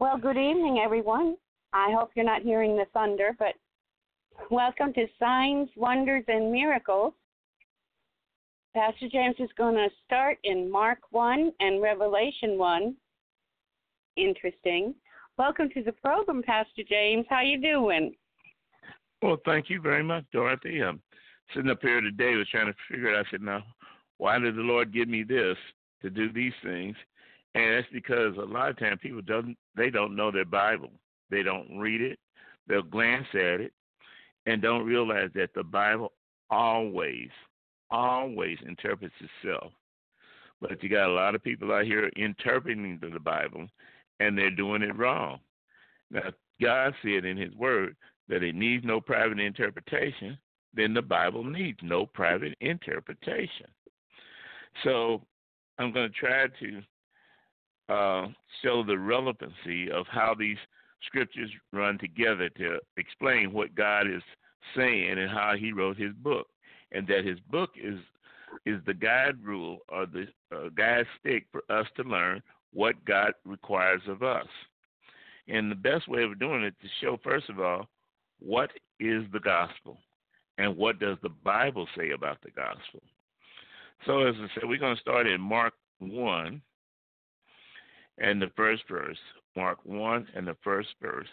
Well, good evening, everyone. I hope you're not hearing the thunder, but welcome to Signs, Wonders, and Miracles. Pastor James is going to start in Mark 1 and Revelation 1. Interesting. Welcome to the program, Pastor James. How you doing? Well, thank you very much, Dorothy. I'm sitting up here today was trying to figure it out. I said, now, why did the Lord give me this to do these things? And that's because a lot of times people don't they don't know their Bible. They don't read it. They'll glance at it and don't realize that the Bible always, always interprets itself. But you got a lot of people out here interpreting the Bible and they're doing it wrong. Now God said in his word that it needs no private interpretation, then the Bible needs no private interpretation. So I'm going to try to uh, show the relevancy of how these scriptures run together to explain what God is saying and how He wrote His book, and that His book is is the guide rule or the uh, guide stick for us to learn what God requires of us. And the best way of doing it to show, first of all, what is the gospel and what does the Bible say about the gospel. So, as I said, we're going to start in Mark 1 and the first verse. Mark 1 and the first verse.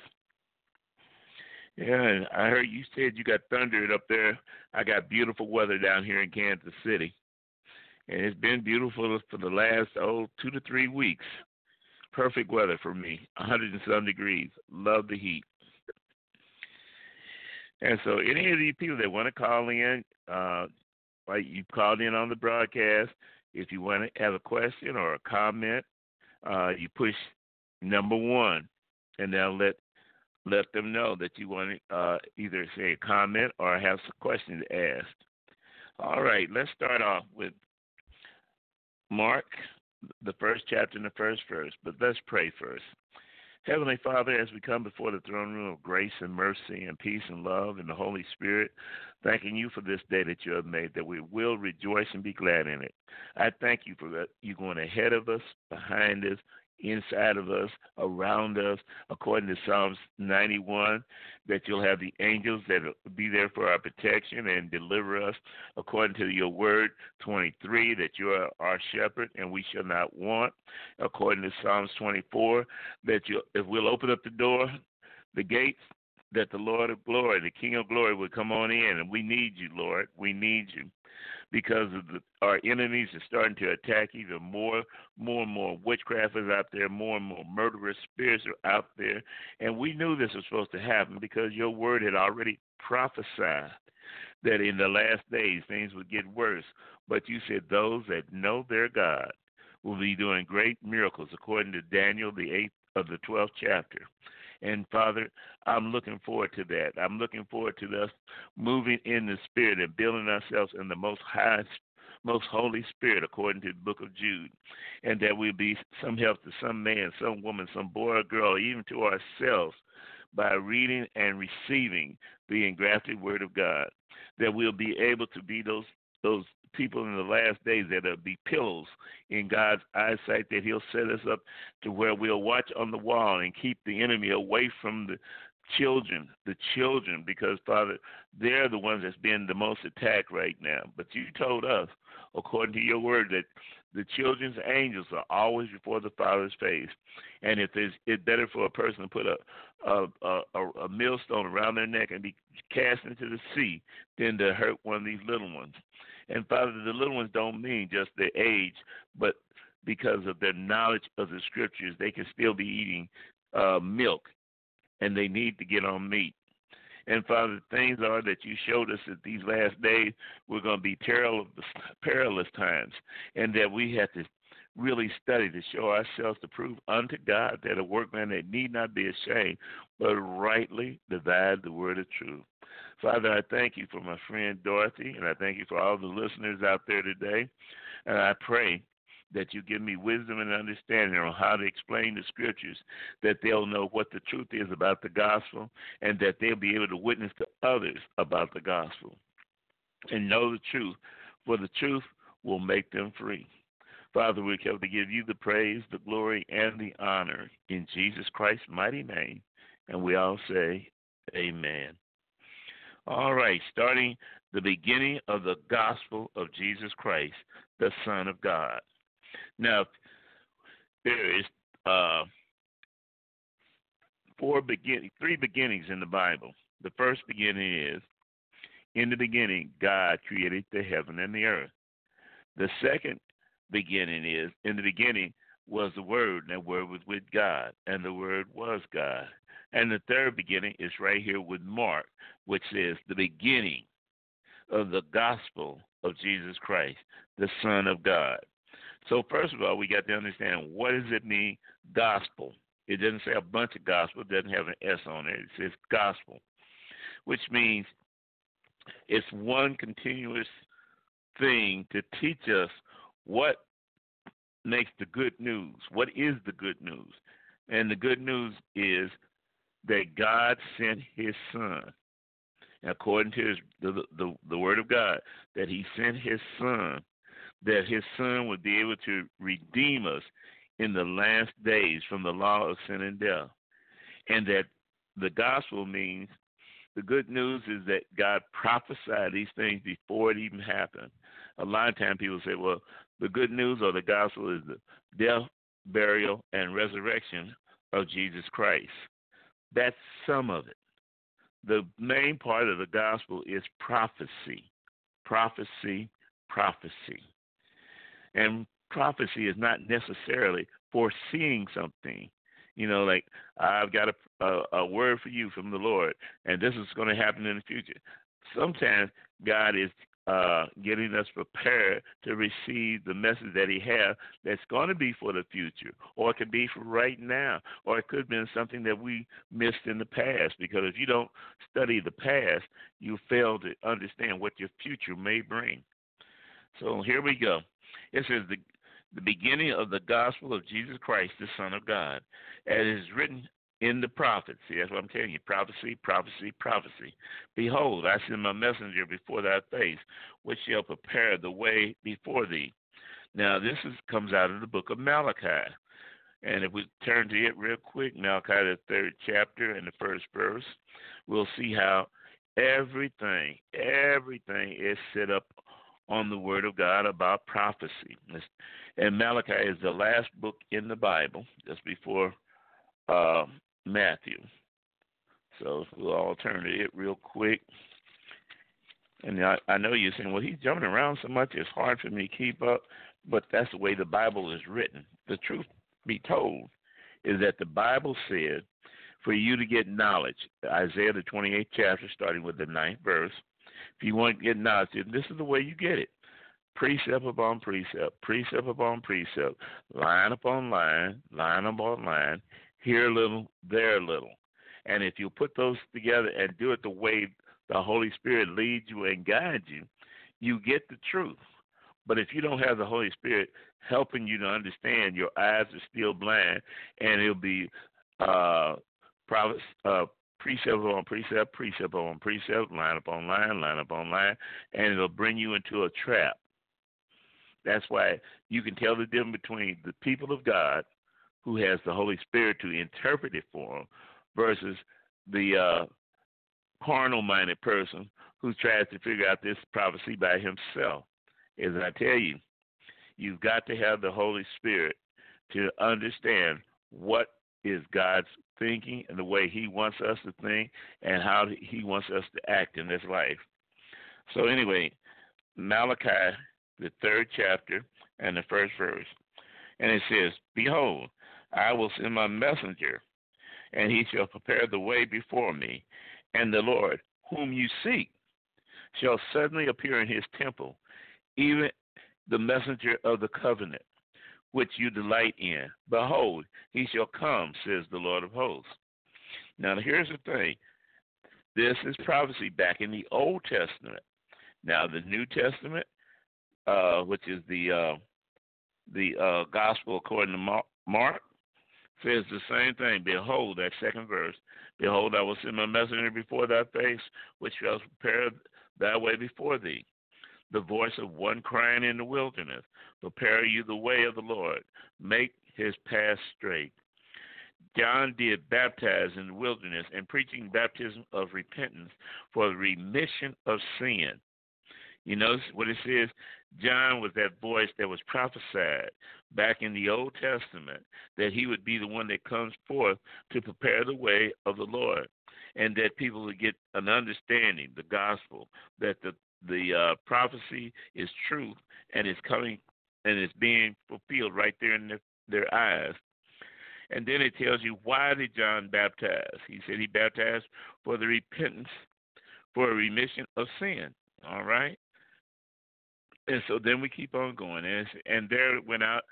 Yeah, and I heard you said you got thundered up there. I got beautiful weather down here in Kansas City. And it's been beautiful for the last, oh, two to three weeks. Perfect weather for me. 100 and some degrees. Love the heat. And so, any of these people that want to call in, uh, like you called in on the broadcast, if you want to have a question or a comment, uh, you push number one, and they'll let let them know that you want to uh, either say a comment or have some questions asked. All right, let's start off with Mark, the first chapter and the first verse. But let's pray first. Heavenly Father, as we come before the throne room of grace and mercy and peace and love and the Holy Spirit, thanking you for this day that you have made, that we will rejoice and be glad in it. I thank you for you going ahead of us, behind us, inside of us, around us, according to Psalms 91, that you'll have the angels that will be there for our protection and deliver us, according to your word 23, that you are our shepherd and we shall not want, according to Psalms 24, that you, if we'll open up the door, the gates, that the Lord of glory, the King of glory, would come on in. And we need you, Lord. We need you because the, our enemies are starting to attack even more. More and more witchcraft is out there. More and more murderous spirits are out there. And we knew this was supposed to happen because your word had already prophesied that in the last days things would get worse. But you said those that know their God will be doing great miracles, according to Daniel, the eighth of the 12th chapter. And Father, I'm looking forward to that. I'm looking forward to us moving in the Spirit and building ourselves in the most high, most Holy Spirit, according to the book of Jude. And that we'll be some help to some man, some woman, some boy or girl, even to ourselves by reading and receiving the engrafted word of God. That we'll be able to be those those people in the last days that'll be pillows in God's eyesight, that He'll set us up to where we'll watch on the wall and keep the enemy away from the children, the children, because Father, they're the ones that's being the most attacked right now. But you told us, according to your word, that the children's angels are always before the Father's face, and if it's, it's better for a person to put a a, a a millstone around their neck and be cast into the sea than to hurt one of these little ones. And Father, the little ones don't mean just their age, but because of their knowledge of the scriptures, they can still be eating uh, milk and they need to get on meat. And Father, things are that you showed us that these last days we're going to be perilous, perilous times, and that we have to really study to show ourselves to prove unto God that a workman that need not be ashamed, but rightly divide the word of truth. Father, I thank you for my friend Dorothy, and I thank you for all the listeners out there today. And I pray that you give me wisdom and understanding on how to explain the scriptures, that they'll know what the truth is about the gospel, and that they'll be able to witness to others about the gospel and know the truth, for the truth will make them free. Father, we come to give you the praise, the glory, and the honor in Jesus Christ's mighty name. And we all say, Amen. All right, starting the beginning of the gospel of Jesus Christ, the Son of God. Now, there is uh, four begin three beginnings in the Bible. The first beginning is in the beginning God created the heaven and the earth. The second beginning is in the beginning was the word, and the word was with God, and the word was God. And the third beginning is right here with Mark, which says the beginning of the gospel of Jesus Christ, the Son of God. So first of all, we got to understand what does it mean, gospel. It doesn't say a bunch of gospel, it doesn't have an S on it. It says gospel, which means it's one continuous thing to teach us what makes the good news. What is the good news? And the good news is that God sent his son, according to his, the, the, the word of God, that he sent his son, that his son would be able to redeem us in the last days from the law of sin and death. And that the gospel means the good news is that God prophesied these things before it even happened. A lot of times people say, well, the good news or the gospel is the death, burial, and resurrection of Jesus Christ. That's some of it. The main part of the gospel is prophecy. Prophecy, prophecy. And prophecy is not necessarily foreseeing something. You know, like I've got a, a, a word for you from the Lord, and this is going to happen in the future. Sometimes God is uh, getting us prepared to receive the message that He has that's going to be for the future, or it could be for right now, or it could have been something that we missed in the past. Because if you don't study the past, you fail to understand what your future may bring. So here we go. It says the the beginning of the gospel of Jesus Christ, the Son of God, as is written in the prophets. See, that's what I'm telling you. Prophecy, prophecy, prophecy. Behold, I send my messenger before thy face, which shall prepare the way before thee. Now, this is, comes out of the book of Malachi. And if we turn to it real quick, Malachi, the third chapter and the first verse, we'll see how everything, everything is set up on the Word of God about prophecy. And Malachi is the last book in the Bible, just before uh, Matthew. So we'll all turn to it real quick. And I, I know you're saying, well, he's jumping around so much, it's hard for me to keep up. But that's the way the Bible is written. The truth be told is that the Bible said for you to get knowledge, Isaiah the 28th chapter, starting with the ninth verse, if you want to get knowledge, this is the way you get it. Precept upon precept, precept upon precept, line upon line, line upon line, here a little, there a little. And if you put those together and do it the way the Holy Spirit leads you and guides you, you get the truth. But if you don't have the Holy Spirit helping you to understand, your eyes are still blind, and it'll be uh, uh, precept upon precept, precept upon precept, line upon line, line upon line, and it'll bring you into a trap. That's why you can tell the difference between the people of God who has the Holy Spirit to interpret it for him versus the uh, carnal minded person who tries to figure out this prophecy by himself. As I tell you, you've got to have the Holy Spirit to understand what is God's thinking and the way He wants us to think and how He wants us to act in this life. So, anyway, Malachi, the third chapter and the first verse, and it says, Behold, I will send my messenger, and he shall prepare the way before me. And the Lord, whom you seek, shall suddenly appear in his temple, even the messenger of the covenant, which you delight in. Behold, he shall come, says the Lord of hosts. Now, here's the thing this is prophecy back in the Old Testament. Now, the New Testament, uh, which is the uh, the uh, gospel according to Mark, says the same thing. Behold, that second verse. Behold, I will send my messenger before thy face, which shall prepare thy way before thee. the voice of one crying in the wilderness, Prepare you the way of the Lord, make his path straight. John did baptize in the wilderness and preaching baptism of repentance for the remission of sin. You notice what it says? John was that voice that was prophesied back in the Old Testament that he would be the one that comes forth to prepare the way of the Lord and that people would get an understanding, the gospel, that the the uh, prophecy is truth and is coming and is being fulfilled right there in their, their eyes. And then it tells you why did John baptize? He said he baptized for the repentance, for a remission of sin. All right. And so then we keep on going, and, and there went out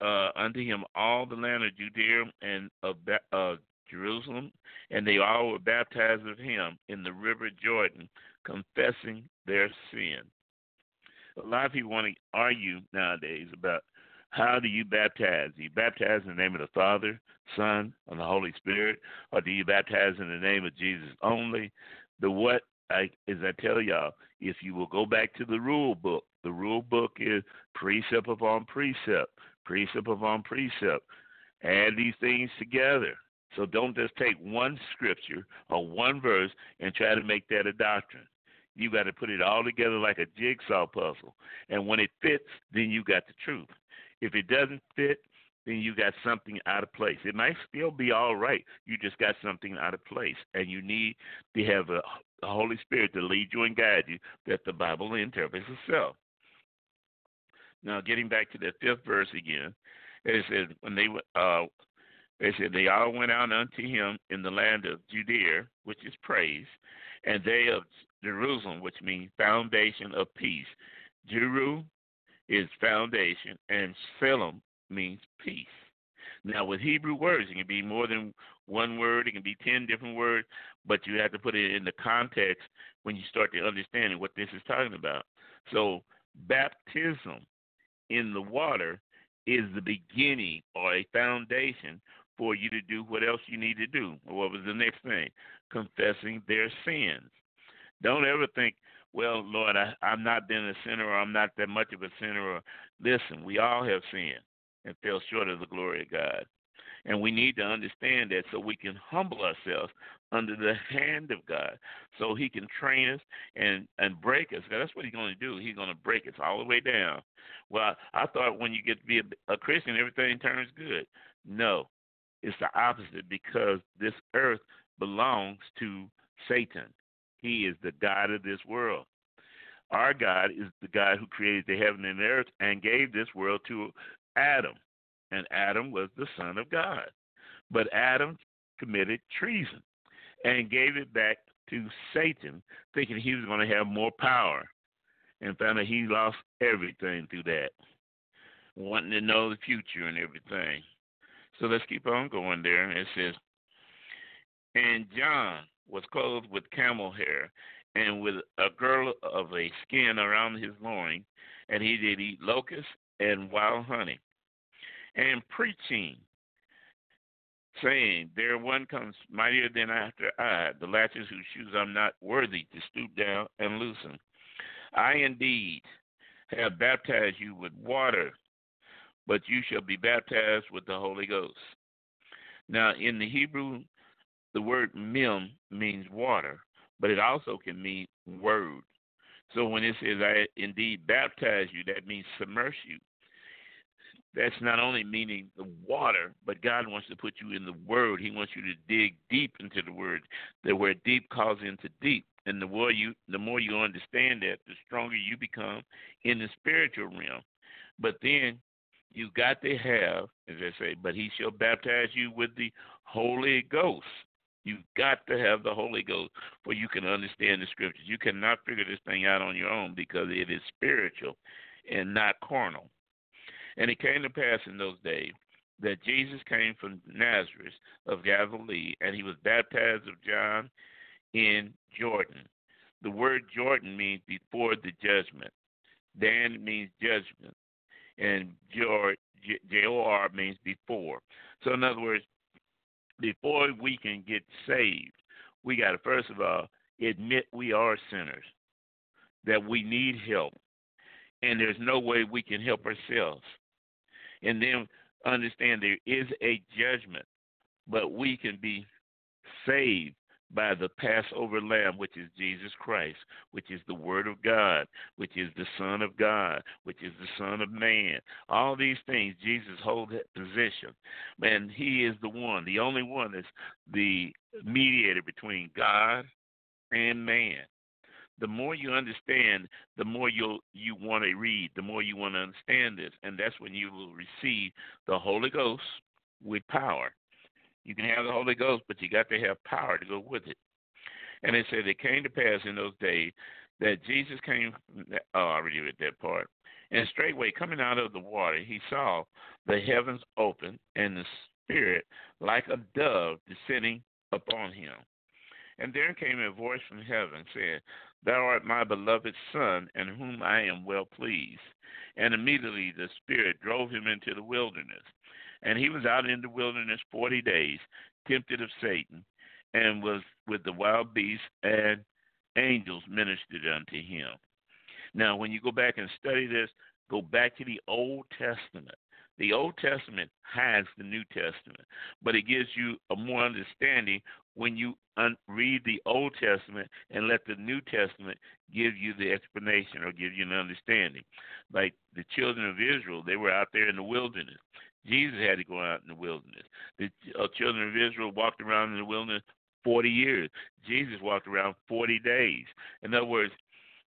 uh, unto him all the land of Judea and of uh, Jerusalem, and they all were baptized of him in the river Jordan, confessing their sin. A lot of people want to argue nowadays about how do you baptize? Do you baptize in the name of the Father, Son, and the Holy Spirit, or do you baptize in the name of Jesus only? The what, I, as I tell y'all, if you will go back to the rule book, the rule book is precept upon precept, precept upon precept. Add these things together. So don't just take one scripture or one verse and try to make that a doctrine. You got to put it all together like a jigsaw puzzle. And when it fits, then you got the truth. If it doesn't fit, then you got something out of place. It might still be all right. You just got something out of place. And you need to have a, a Holy Spirit to lead you and guide you that the Bible interprets itself. Now, getting back to the fifth verse again, it says, when they uh, they said they all went out unto him in the land of Judea, which is praise, and they of Jerusalem, which means foundation of peace. Jeru is foundation, and Salem means peace. Now, with Hebrew words, it can be more than one word, it can be 10 different words, but you have to put it in the context when you start to understand what this is talking about. So, baptism in the water is the beginning or a foundation for you to do what else you need to do. What was the next thing? Confessing their sins. Don't ever think, well, Lord, I, I've not been a sinner or I'm not that much of a sinner. Or, listen, we all have sinned and fell short of the glory of God. And we need to understand that so we can humble ourselves under the hand of God so he can train us and, and break us. That's what he's going to do. He's going to break us all the way down. Well, I thought when you get to be a, a Christian, everything turns good. No, it's the opposite because this earth belongs to Satan. He is the God of this world. Our God is the God who created the heaven and the earth and gave this world to Adam. And Adam was the son of God. But Adam committed treason and gave it back to Satan, thinking he was going to have more power. And found that he lost everything through that, wanting to know the future and everything. So let's keep on going there. It says, And John was clothed with camel hair and with a girdle of a skin around his loin, and he did eat locusts and wild honey. And preaching, saying, There one comes mightier than after I, the latches whose shoes I'm not worthy to stoop down and loosen. I indeed have baptized you with water but you shall be baptized with the Holy Ghost. Now, in the Hebrew, the word mim means water, but it also can mean word. So when it says, I indeed baptize you, that means submerge you. That's not only meaning the water, but God wants to put you in the word. He wants you to dig deep into the word. The where deep calls into deep. And the more you the more you understand that, the stronger you become in the spiritual realm. But then you got to have, as I say, but he shall baptize you with the Holy Ghost. You've got to have the Holy Ghost for you can understand the scriptures. You cannot figure this thing out on your own because it is spiritual and not carnal. And it came to pass in those days that Jesus came from Nazareth of Galilee, and he was baptized of John in Jordan. The word Jordan means before the judgment. Dan means judgment and J O R means before. So in other words, before we can get saved, we got to first of all admit we are sinners. that we need help, and there's no way we can help ourselves. And then understand there is a judgment, but we can be saved by the Passover lamb, which is Jesus Christ, which is the Word of God, which is the Son of God, which is the Son of Man. All these things, Jesus holds that position. And He is the one, the only one that's the mediator between God and man. The more you understand, the more you'll you want to read, the more you want to understand this, and that's when you will receive the Holy Ghost with power. You can have the Holy Ghost, but you got to have power to go with it. And it said it came to pass in those days that Jesus came. Oh, I already read that part. And straightway coming out of the water, he saw the heavens open and the Spirit like a dove descending upon him. And there came a voice from heaven saying, Thou art my beloved Son, in whom I am well pleased. And immediately the Spirit drove him into the wilderness and he was out in the wilderness 40 days, tempted of Satan, and was with the wild beasts, and angels ministered unto him. Now, when you go back and study this, go back to the Old Testament. The Old Testament has the New Testament, but it gives you a more understanding when you un- read the Old Testament and let the New Testament give you the explanation or give you an understanding. Like the children of Israel, they were out there in the wilderness. Jesus had to go out in the wilderness. The uh, children of Israel walked around in the wilderness 40 years. Jesus walked around 40 days. In other words,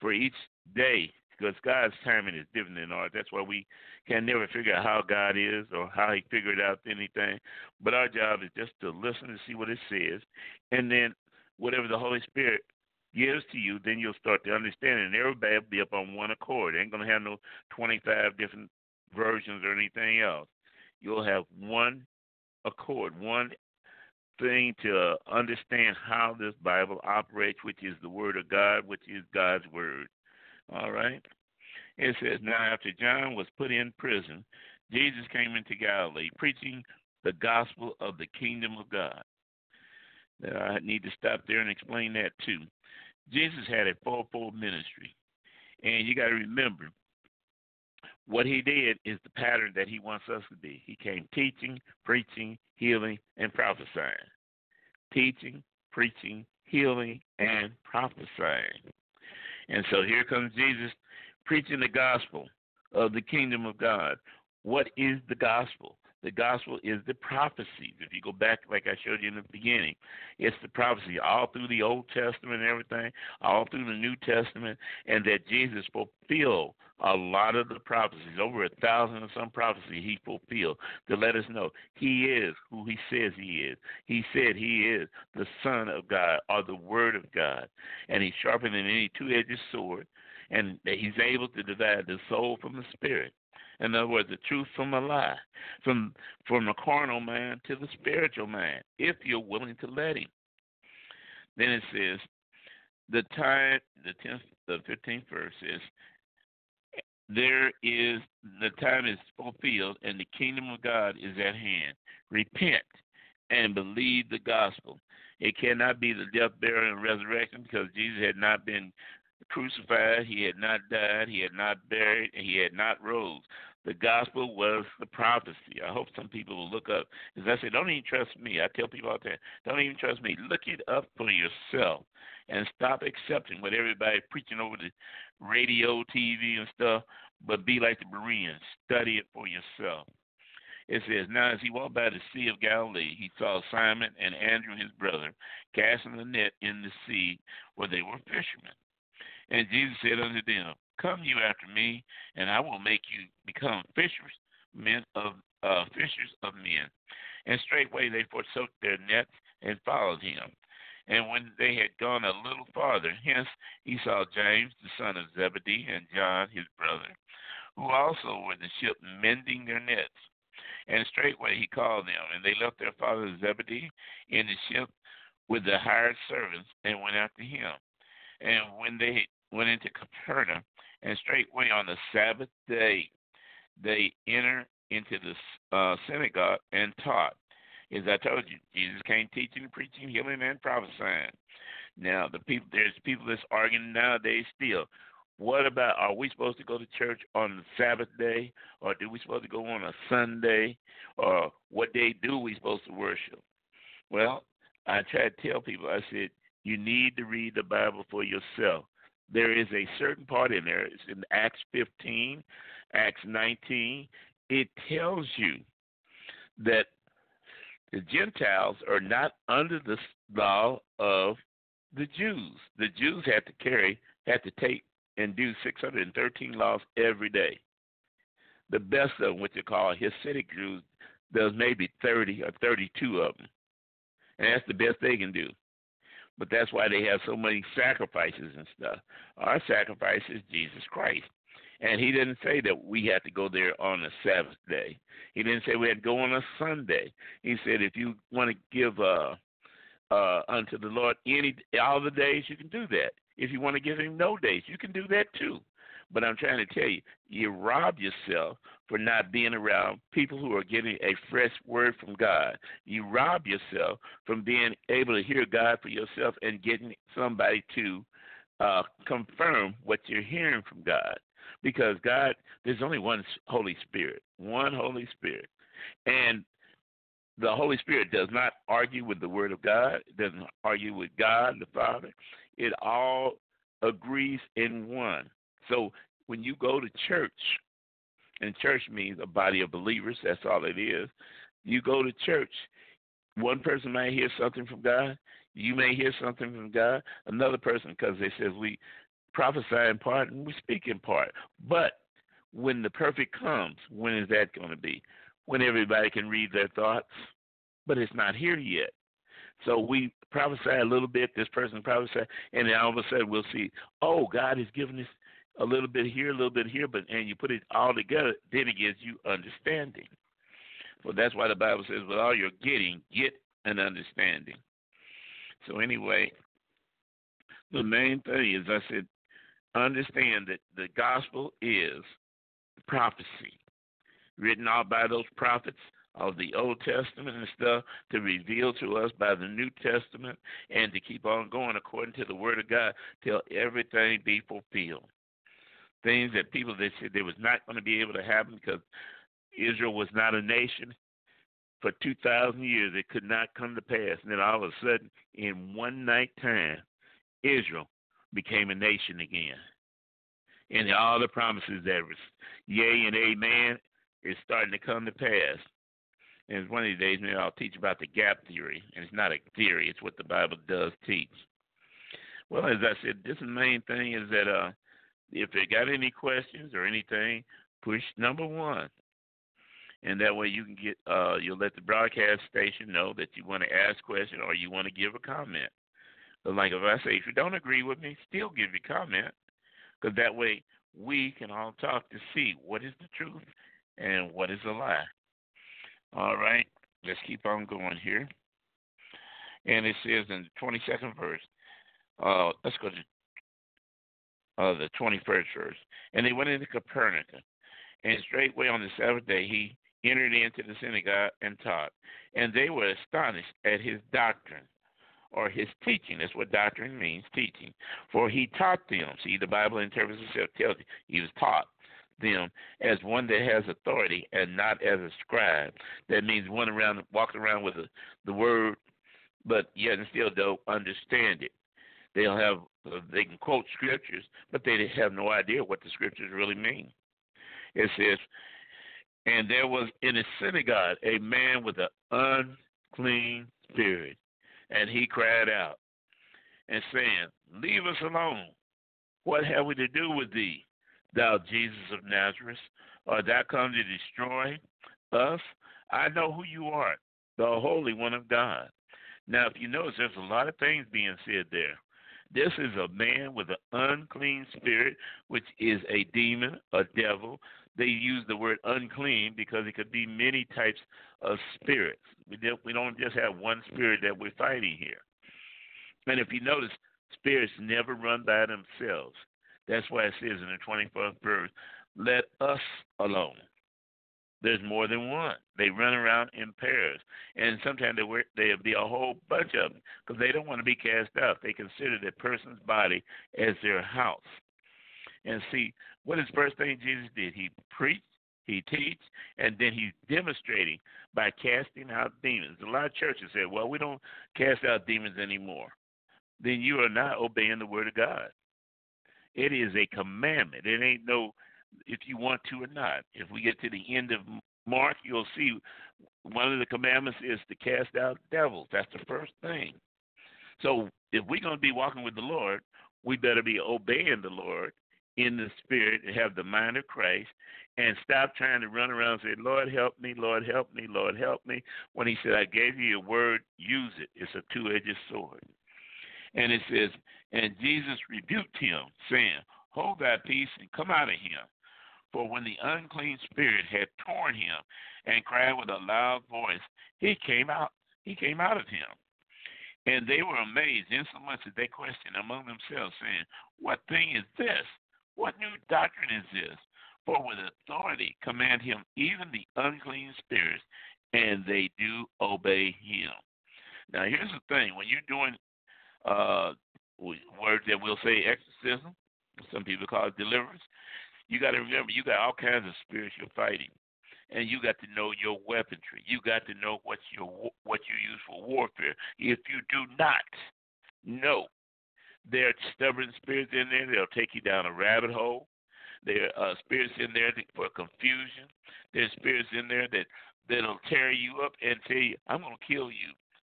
for each day, because God's timing is different than ours. That's why we can never figure out how God is or how He figured out anything. But our job is just to listen and see what it says, and then whatever the Holy Spirit gives to you, then you'll start to understand. And everybody will be up on one accord. They ain't gonna have no 25 different versions or anything else you'll have one accord, one thing to understand how this Bible operates, which is the Word of God, which is God's Word. All right? It says, Now after John was put in prison, Jesus came into Galilee preaching the gospel of the kingdom of God. Now, I need to stop there and explain that too. Jesus had a fourfold ministry. And you got to remember, what he did is the pattern that he wants us to be. He came teaching, preaching, healing, and prophesying. Teaching, preaching, healing, and prophesying. And so here comes Jesus preaching the gospel of the kingdom of God. What is the gospel? The gospel is the prophecies. If you go back, like I showed you in the beginning, it's the prophecy all through the Old Testament and everything, all through the New Testament, and that Jesus fulfilled a lot of the prophecies, over a thousand and some prophecies he fulfilled to let us know he is who he says he is. He said he is the Son of God or the Word of God, and he's sharper than any two edged sword, and he's able to divide the soul from the spirit in other words, the truth from a lie, from from the carnal man to the spiritual man, if you're willing to let him. Then it says, the time, the tenth, the fifteenth verse is, there is the time is fulfilled, and the kingdom of God is at hand. Repent and believe the gospel. It cannot be the death, burial, and resurrection because Jesus had not been crucified, he had not died, he had not buried, and he had not rose. The gospel was the prophecy. I hope some people will look up. As I say, don't even trust me. I tell people out there, don't even trust me. Look it up for yourself and stop accepting what everybody preaching over the radio, TV, and stuff, but be like the Bereans. Study it for yourself. It says, Now as he walked by the Sea of Galilee, he saw Simon and Andrew his brother casting the net in the sea where they were fishermen. And Jesus said unto them, Come you after me, and I will make you become fishers, men of uh, fishers of men. And straightway they forsook their nets and followed him. And when they had gone a little farther, hence he saw James the son of Zebedee and John his brother, who also were in the ship mending their nets. And straightway he called them, and they left their father Zebedee in the ship with the hired servants and went after him. And when they went into Capernaum, and straightway on the Sabbath day they enter into the uh, synagogue and taught. As I told you, Jesus came teaching, preaching, healing, and prophesying. Now the people, there's people that's arguing nowadays still. What about are we supposed to go to church on the Sabbath day, or do we supposed to go on a Sunday, or what day do we supposed to worship? Well, I try to tell people. I said you need to read the Bible for yourself. There is a certain part in there. It's in Acts 15, Acts 19. It tells you that the Gentiles are not under the law of the Jews. The Jews had to carry, had to take and do 613 laws every day. The best of them, what you call Hasidic Jews, does maybe 30 or 32 of them. And that's the best they can do. But that's why they have so many sacrifices and stuff. Our sacrifice is Jesus Christ. And he didn't say that we had to go there on a Sabbath day. He didn't say we had to go on a Sunday. He said if you want to give uh, uh, unto the Lord any all the days, you can do that. If you want to give him no days, you can do that too. But I'm trying to tell you, you rob yourself for not being around people who are getting a fresh word from God. You rob yourself from being able to hear God for yourself and getting somebody to uh, confirm what you're hearing from God. Because God, there's only one Holy Spirit, one Holy Spirit. And the Holy Spirit does not argue with the Word of God, doesn't argue with God the Father. It all agrees in one. So when you go to church, and church means a body of believers, that's all it is. You go to church, one person may hear something from God, you may hear something from God, another person, because they says we prophesy in part and we speak in part. But when the perfect comes, when is that going to be? When everybody can read their thoughts, but it's not here yet. So we prophesy a little bit, this person prophesy, and then all of a sudden we'll see, oh, God is giving us a little bit here, a little bit here, but and you put it all together, then it gives you understanding. Well, that's why the Bible says, with all you're getting, get an understanding. So anyway, the main thing is I said, understand that the gospel is prophecy, written out by those prophets of the Old Testament and stuff to reveal to us by the New Testament and to keep on going according to the Word of God till everything be fulfilled things that people they said they was not going to be able to happen because Israel was not a nation for 2,000 years. It could not come to pass. And then all of a sudden, in one night time, Israel became a nation again. And all the promises that was yea and amen is starting to come to pass. And one of these days, maybe I'll teach about the gap theory. And it's not a theory, it's what the Bible does teach. Well, as I said, this main thing is that uh, if they got any questions or anything, push number one. And that way you can get uh you'll let the broadcast station know that you want to ask question or you want to give a comment. But like if I say if you don't agree with me, still give your comment. Because that way we can all talk to see what is the truth and what is a lie. All right, let's keep on going here. And it says in the 22nd verse, uh, let's go to uh, the 21st verse. And they went into Capernaum, and straightway on the seventh day he entered into the synagogue and taught. And they were astonished at his doctrine or his teaching. That's what doctrine means, teaching. For he taught them. See, the Bible interprets itself, tells you he was taught them as one that has authority and not as a scribe. That means one around walking around with the, word, but yet and still don't understand it. They'll have uh, they can quote scriptures, but they have no idea what the scriptures really mean. It says, and there was in a synagogue a man with an unclean spirit, and he cried out and saying, Leave us alone. What have we to do with thee, thou Jesus of Nazareth? Art thou come to destroy us? I know who you are, the Holy One of God. Now, if you notice, there's a lot of things being said there. This is a man with an unclean spirit, which is a demon, a devil. They use the word unclean because it could be many types of spirits. We don't just have one spirit that we're fighting here. And if you notice, spirits never run by themselves. That's why it says in the 21st verse, let us alone. There's more than one. They run around in pairs, and sometimes they work, there'll be a whole bunch of them because they don't want to be cast out. They consider the person's body as their house. And see, what is the first thing Jesus did? He preached, he teach, and then he's demonstrating by casting out demons. A lot of churches say, well, we don't cast out demons anymore. Then you are not obeying the word of God. It is a commandment. It ain't no if you want to or not. If we get to the end of Mark, you'll see one of the commandments is to cast out devils. That's the first thing. So if we're going to be walking with the Lord, we better be obeying the Lord in the spirit and have the mind of Christ and stop trying to run around and say, Lord, help me, Lord, help me, Lord, help me. When he said, I gave you a word, use it. It's a two edged sword. And it says, And Jesus rebuked him, saying, Hold thy peace and come out of him. For when the unclean spirit had torn him and cried with a loud voice, he came out. He came out of him. And they were amazed, insomuch that they questioned among themselves, saying, What thing is this? What new doctrine is this? For with authority command him even the unclean spirits, and they do obey him. Now here's the thing: when you're doing uh, words that we'll say exorcism, some people call it deliverance, you got to remember you got all kinds of spirits you're fighting, and you got to know your weaponry. You got to know what your what you use for warfare. If you do not know, there are stubborn spirits in there. They'll take you down a rabbit hole. There are uh, spirits in there for confusion. There's spirits in there that that'll tear you up and say, "I'm going to kill you,"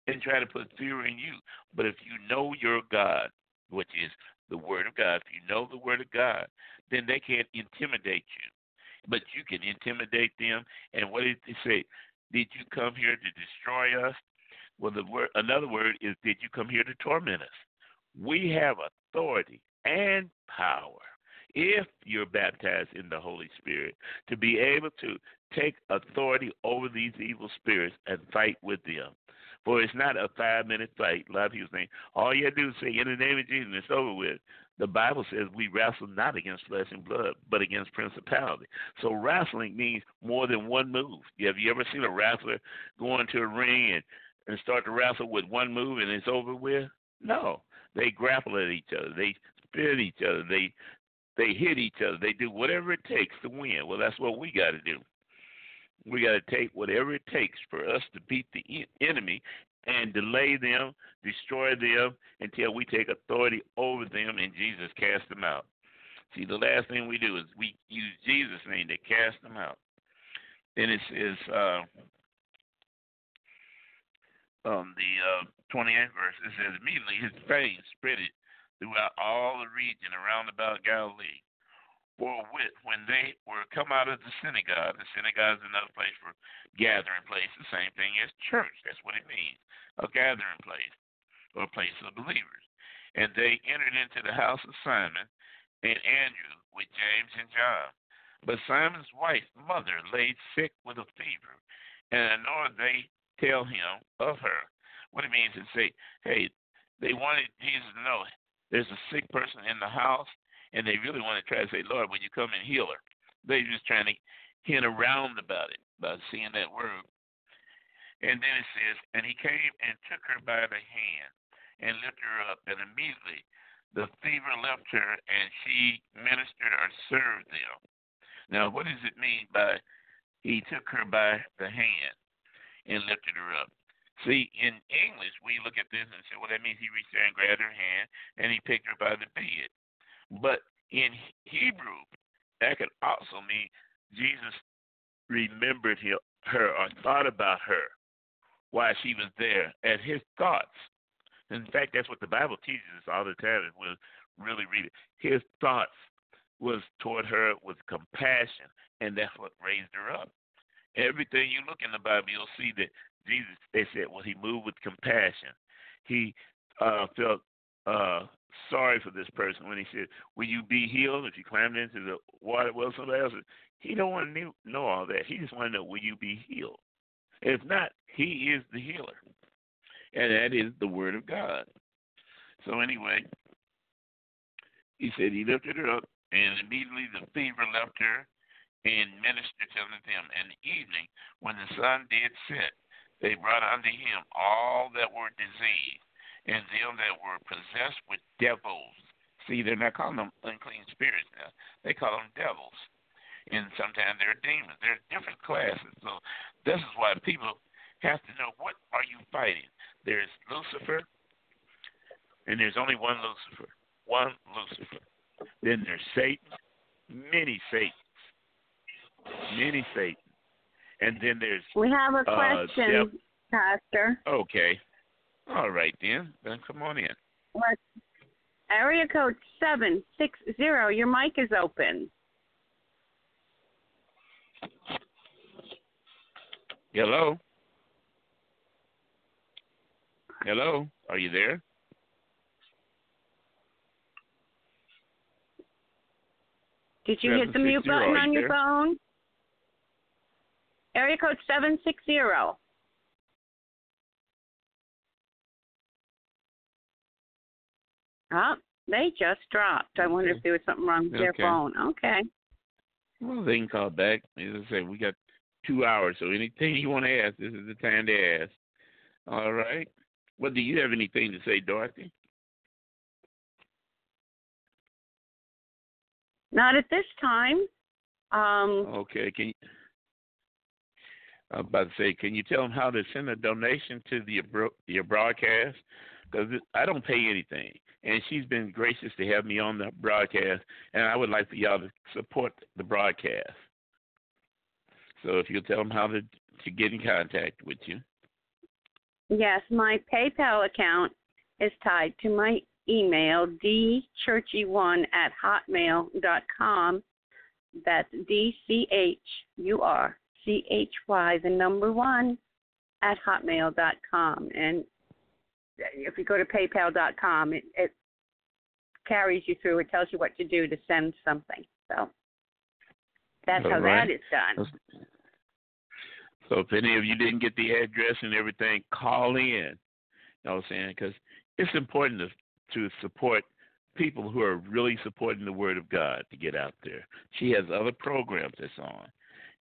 and try to put fear in you. But if you know your God, which is the Word of God, if you know the Word of God, then they can't intimidate you. But you can intimidate them. And what did they say? Did you come here to destroy us? Well, the word, another word is, did you come here to torment us? We have authority and power if you're baptized in the Holy Spirit to be able to take authority over these evil spirits and fight with them. For it's not a five minute fight. A lot of people think all you do is say, In the name of Jesus, it's over with. The Bible says we wrestle not against flesh and blood, but against principality. So wrestling means more than one move. Have you ever seen a wrestler go into a ring and, and start to wrestle with one move and it's over with? No. They grapple at each other. They spit at each other. They they hit each other. They do whatever it takes to win. Well, that's what we got to do. We got to take whatever it takes for us to beat the enemy and delay them, destroy them until we take authority over them and Jesus cast them out. See, the last thing we do is we use Jesus' name to cast them out. Then it says, uh, um, the uh, 28th verse, it says, immediately his fame spread it throughout all the region around about Galilee forthwith when they were come out of the synagogue. The synagogue is another place for gathering place, the same thing as church. That's what it means, a gathering place or a place of believers. And they entered into the house of Simon and Andrew with James and John. But Simon's wife's mother, laid sick with a fever, and nor they tell him of her. What it means is say, hey, they wanted Jesus to know there's a sick person in the house and they really want to try to say, Lord, when you come and heal her? They're just trying to hint around about it by seeing that word. And then it says, and he came and took her by the hand and lifted her up, and immediately the fever left her, and she ministered or served them. Now, what does it mean by he took her by the hand and lifted her up? See, in English, we look at this and say, well, that means he reached there and grabbed her hand and he picked her by the bed. But in Hebrew, that could also mean Jesus remembered her or thought about her while she was there and his thoughts. In fact, that's what the Bible teaches us all the time. And we'll really read it. His thoughts was toward her with compassion, and that's what raised her up. Everything you look in the Bible, you'll see that Jesus, they said, well, he moved with compassion. He uh, felt uh, sorry for this person when he said, "Will you be healed if you climbed into the water?" Well, somebody else, he don't want to know all that. He just want to know, "Will you be healed?" If not, he is the healer, and that is the word of God. So anyway, he said he lifted her up, and immediately the fever left her, and ministered to them. And the evening, when the sun did set, they brought unto him all that were diseased and them that were possessed with devils, See, they're not calling them unclean spirits now. They call them devils. And sometimes they're demons. They're different classes. So this is why people have to know what are you fighting. There's Lucifer, and there's only one Lucifer. One Lucifer. Then there's Satan, many Satans. Many Satans. And then there's We have a uh, question, Dev- Pastor. Okay. All right, Dan. Then come on in. What? Area code 760. Your mic is open. Hello? Hello? Are you there? Did you hit the mute button on your there? phone? Area code 760. Oh, they just dropped. I wonder Okay. if there was something wrong with their Okay. phone. Okay. Well, they can call back. As I say, we got two hours, so anything you want to ask, this is the time to ask. All right. Well, do you have anything to say, Dorothy? Not at this time. Um, Okay. Can you, I was about to say, can you tell them how to send a donation to the your broadcast? Because I don't pay anything, and she's been gracious to have me on the broadcast, and I would like for y'all to support the broadcast. So if you'll tell them how to to get in contact with you. yes, my PayPal account is tied to my email, dchurchy1 at hotmail dot com. That's D C H U R C H Y, the number one, at hotmail dot com. And if you go to paypal dot com, it, it carries you through. It tells you what to do to send something. So that's how All right. that is done. So if any of you didn't get the address and everything, call in. You know what I'm saying? Because it's important to to support people who are really supporting the Word of God to get out there. She has other programs that's on,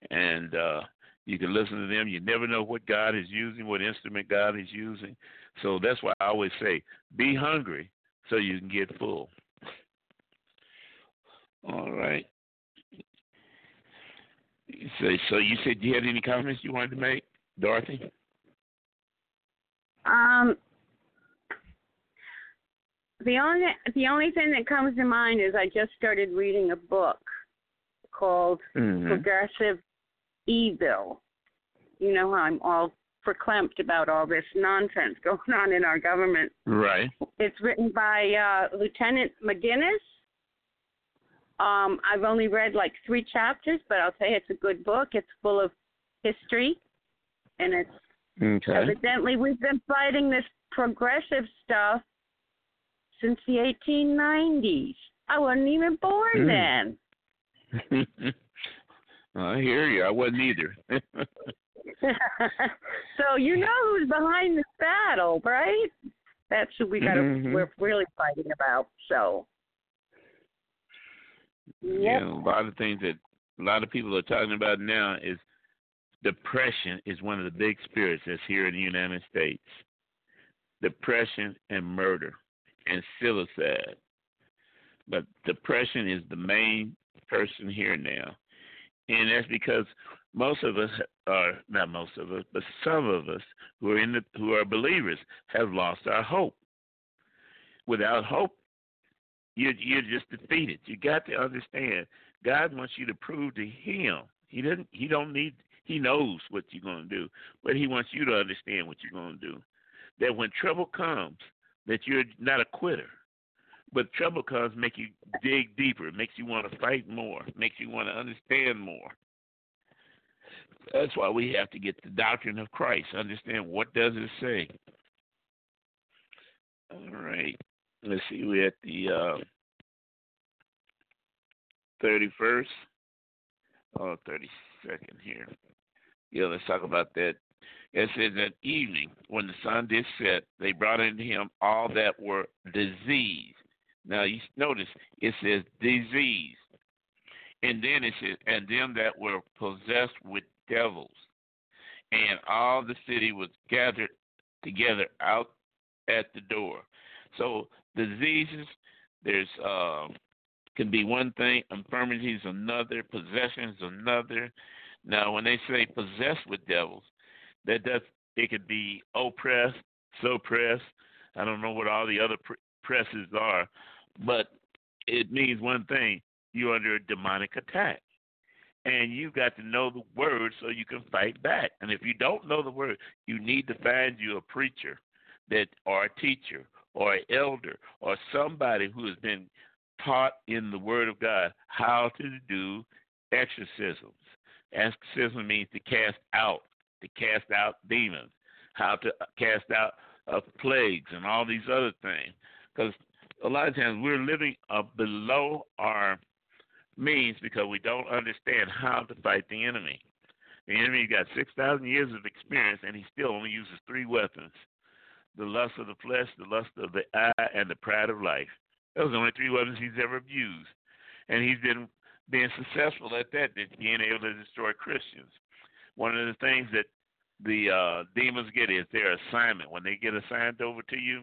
and uh, you can listen to them. You never know what God is using, what instrument God is using. So that's why I always say, be hungry so you can get full. All right. So, so you said you had any comments you wanted to make, Dorothy? Um, the only the only thing that comes to mind is I just started reading a book called Mm-hmm. Progressive Evil. You know how I'm all verklempt about all this nonsense going on in our government. Right. It's written by uh, Lieutenant McGinnis. Um, I've only read like three chapters, but I'll say it's a good book. It's full of history, and it's Okay. Evidently, we've been fighting this progressive stuff since the 1890s. I wasn't even born Mm. then. I hear you. I wasn't either. so you know who's behind this battle, right? That's who we got. to Mhm. We're really fighting about. So. Yeah, a lot of things that a lot of people are talking about now is depression is one of the big spirits that's here in the United States. Depression and murder and suicide. But depression is the main person here now. And that's because most of us are not most of us, but some of us who are in the who are believers have lost our hope. Without hope, you're you're just defeated. You got to understand. God wants you to prove to Him. He doesn't. He don't need. He knows what you're going to do, but He wants you to understand what you're going to do. That when trouble comes, that you're not a quitter. But trouble comes, make you dig deeper, makes you want to fight more, makes you want to understand more. That's why we have to get the doctrine of Christ. Understand what does it say. All right. Let's see. We're at the uh, 31st. Oh, 32nd here. Yeah, let's talk about that. It says that evening, when the sun did set, they brought in him all that were diseased. Now you notice it says disease. And then it says, and them that were possessed with devils. And all the city was gathered together out at the door. So diseases, There's uh, can be one thing, infirmities another, possessions another. Now, when they say possessed with devils, that does it could be oppressed, suppressed. I don't know what all the other presses are, but it means one thing: you're under a demonic attack and you got to know the word so you can fight back. And if you don't know the word, you need to find you a preacher that or a teacher or an elder or somebody who has been taught in the word of God how to do exorcisms. Exorcism means to cast out, to cast out demons, how to cast out uh, plagues and all these other things. Because a lot of times we're living uh, below our means because we don't understand how to fight the enemy. The enemy got 6,000 years of experience and he still only uses three weapons the lust of the flesh, the lust of the eye, and the pride of life. Those are the only three weapons he's ever used. And he's been being successful at that, being able to destroy Christians. One of the things that the uh, demons get is their assignment. When they get assigned over to you,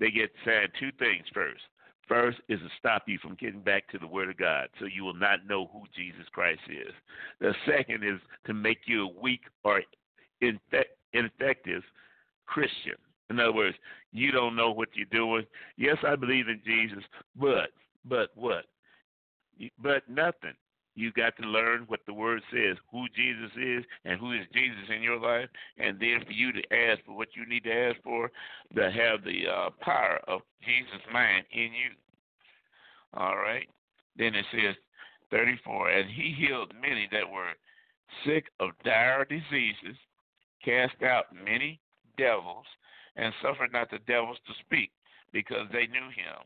they get assigned two things first First is to stop you from getting back to the Word of God, so you will not know who Jesus Christ is. The second is to make you a weak or ineffective Christian. In other words, you don't know what you're doing. Yes, I believe in Jesus, but but what? But nothing. You got to learn what the word says, who Jesus is, and who is Jesus in your life, and then for you to ask for what you need to ask for, to have the uh, power of Jesus' mind in you. All right. Then it says 34, and he healed many that were sick of dire diseases, cast out many devils, and suffered not the devils to speak, because they knew him.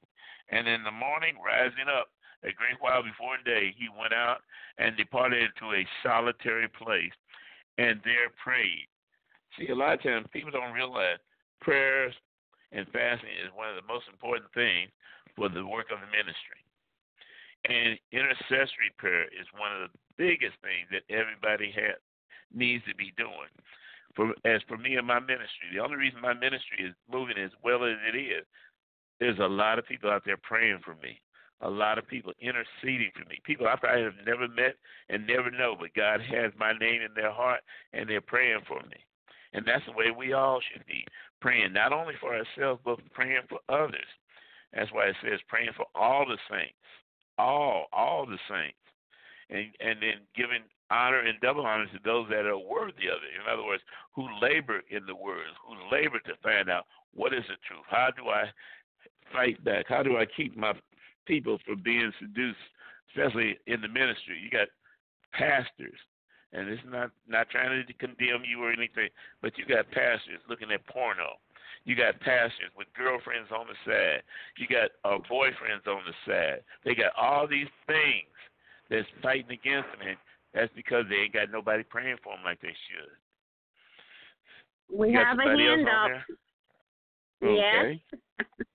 And in the morning, rising up, a great while before day, he went out and departed into a solitary place and there prayed. See, a lot of times people don't realize prayers and fasting is one of the most important things for the work of the ministry. And intercessory prayer is one of the biggest things that everybody has, needs to be doing. For as for me and my ministry, the only reason my ministry is moving as well as it is, there's a lot of people out there praying for me a lot of people interceding for me. People I probably have never met and never know, but God has my name in their heart and they're praying for me. And that's the way we all should be praying, not only for ourselves, but praying for others. That's why it says praying for all the saints, all, all the saints, and and then giving honor and double honor to those that are worthy of it. In other words, who labor in the words, who labor to find out what is the truth. How do I fight back? How do I keep my people for being seduced, especially in the ministry. You got pastors, and it's not not trying to condemn you or anything, but you got pastors looking at porno. You got pastors with girlfriends on the side. You got uh, boyfriends on the side. They got all these things that's fighting against them, and that's because they ain't got nobody praying for them like they should. We have a hand up. Okay. Yes.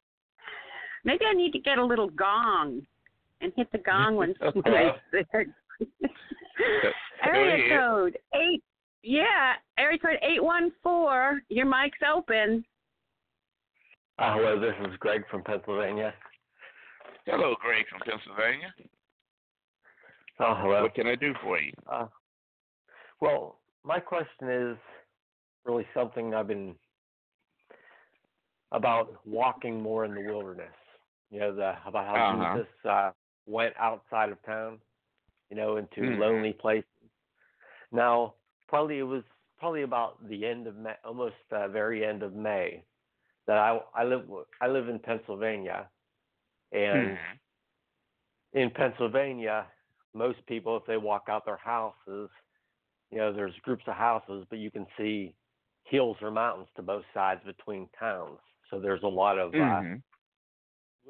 Maybe I need to get a little gong and hit the gong when somebody's there. area code eight. Yeah, area code eight one four. Your mic's open. Uh, hello, this is Greg from Pennsylvania. Hello, Greg from Pennsylvania. Oh, hello. What can I do for you? Uh, well, my question is really something I've been about walking more in the wilderness. You know, the about how uh-huh. Jesus uh, went outside of town, you know, into mm. lonely places. Now, probably it was probably about the end of May, almost uh, very end of May, that I I live I live in Pennsylvania, and mm. in Pennsylvania, most people if they walk out their houses, you know, there's groups of houses, but you can see hills or mountains to both sides between towns. So there's a lot of uh, mm-hmm. uh,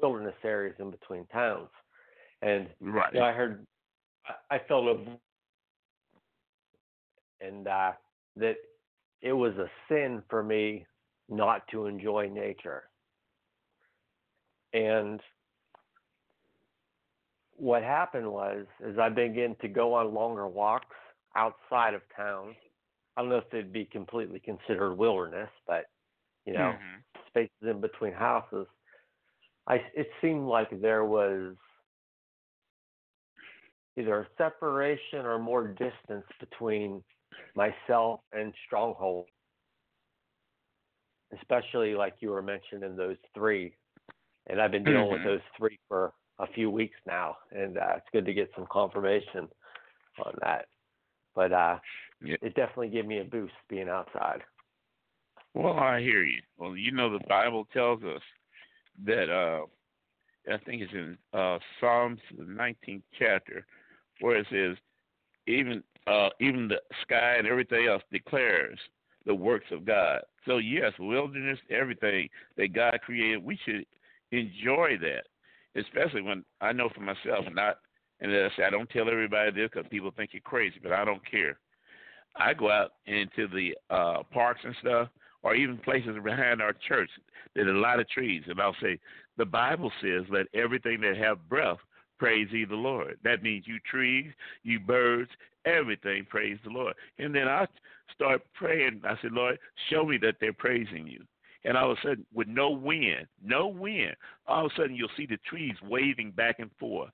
wilderness areas in between towns. And right. you know, I heard, I, I felt a, and uh, that it was a sin for me not to enjoy nature. And what happened was, as I began to go on longer walks outside of town, I don't know if they'd be completely considered wilderness, but you know, mm-hmm. spaces in between houses. I it seemed like there was either a separation or more distance between myself and stronghold. Especially like you were mentioning those three. And i've been dealing mm-hmm. with those three for a few weeks now and uh, it's good to get some confirmation on that. But uh yeah. it definitely gave me a boost being outside. Well i hear you. Well you know the bible tells us that uh I think it's in uh, Psalms the 19th chapter, where it says, even uh, even the sky and everything else declares the works of God. So yes, wilderness, everything that God created, we should enjoy that. Especially when I know for myself, and not, and I say, I don't tell everybody this because people think you're crazy, but I don't care. I go out into the uh parks and stuff, or even places behind our church. There's a lot of trees, and I'll say, the Bible says, "Let everything that have breath praise ye the Lord. That means you trees, you birds, everything praise the Lord. And then I start praying. I said, Lord, show me that they're praising you. And all of a sudden, with no wind, no wind, all of a sudden you'll see the trees waving back and forth.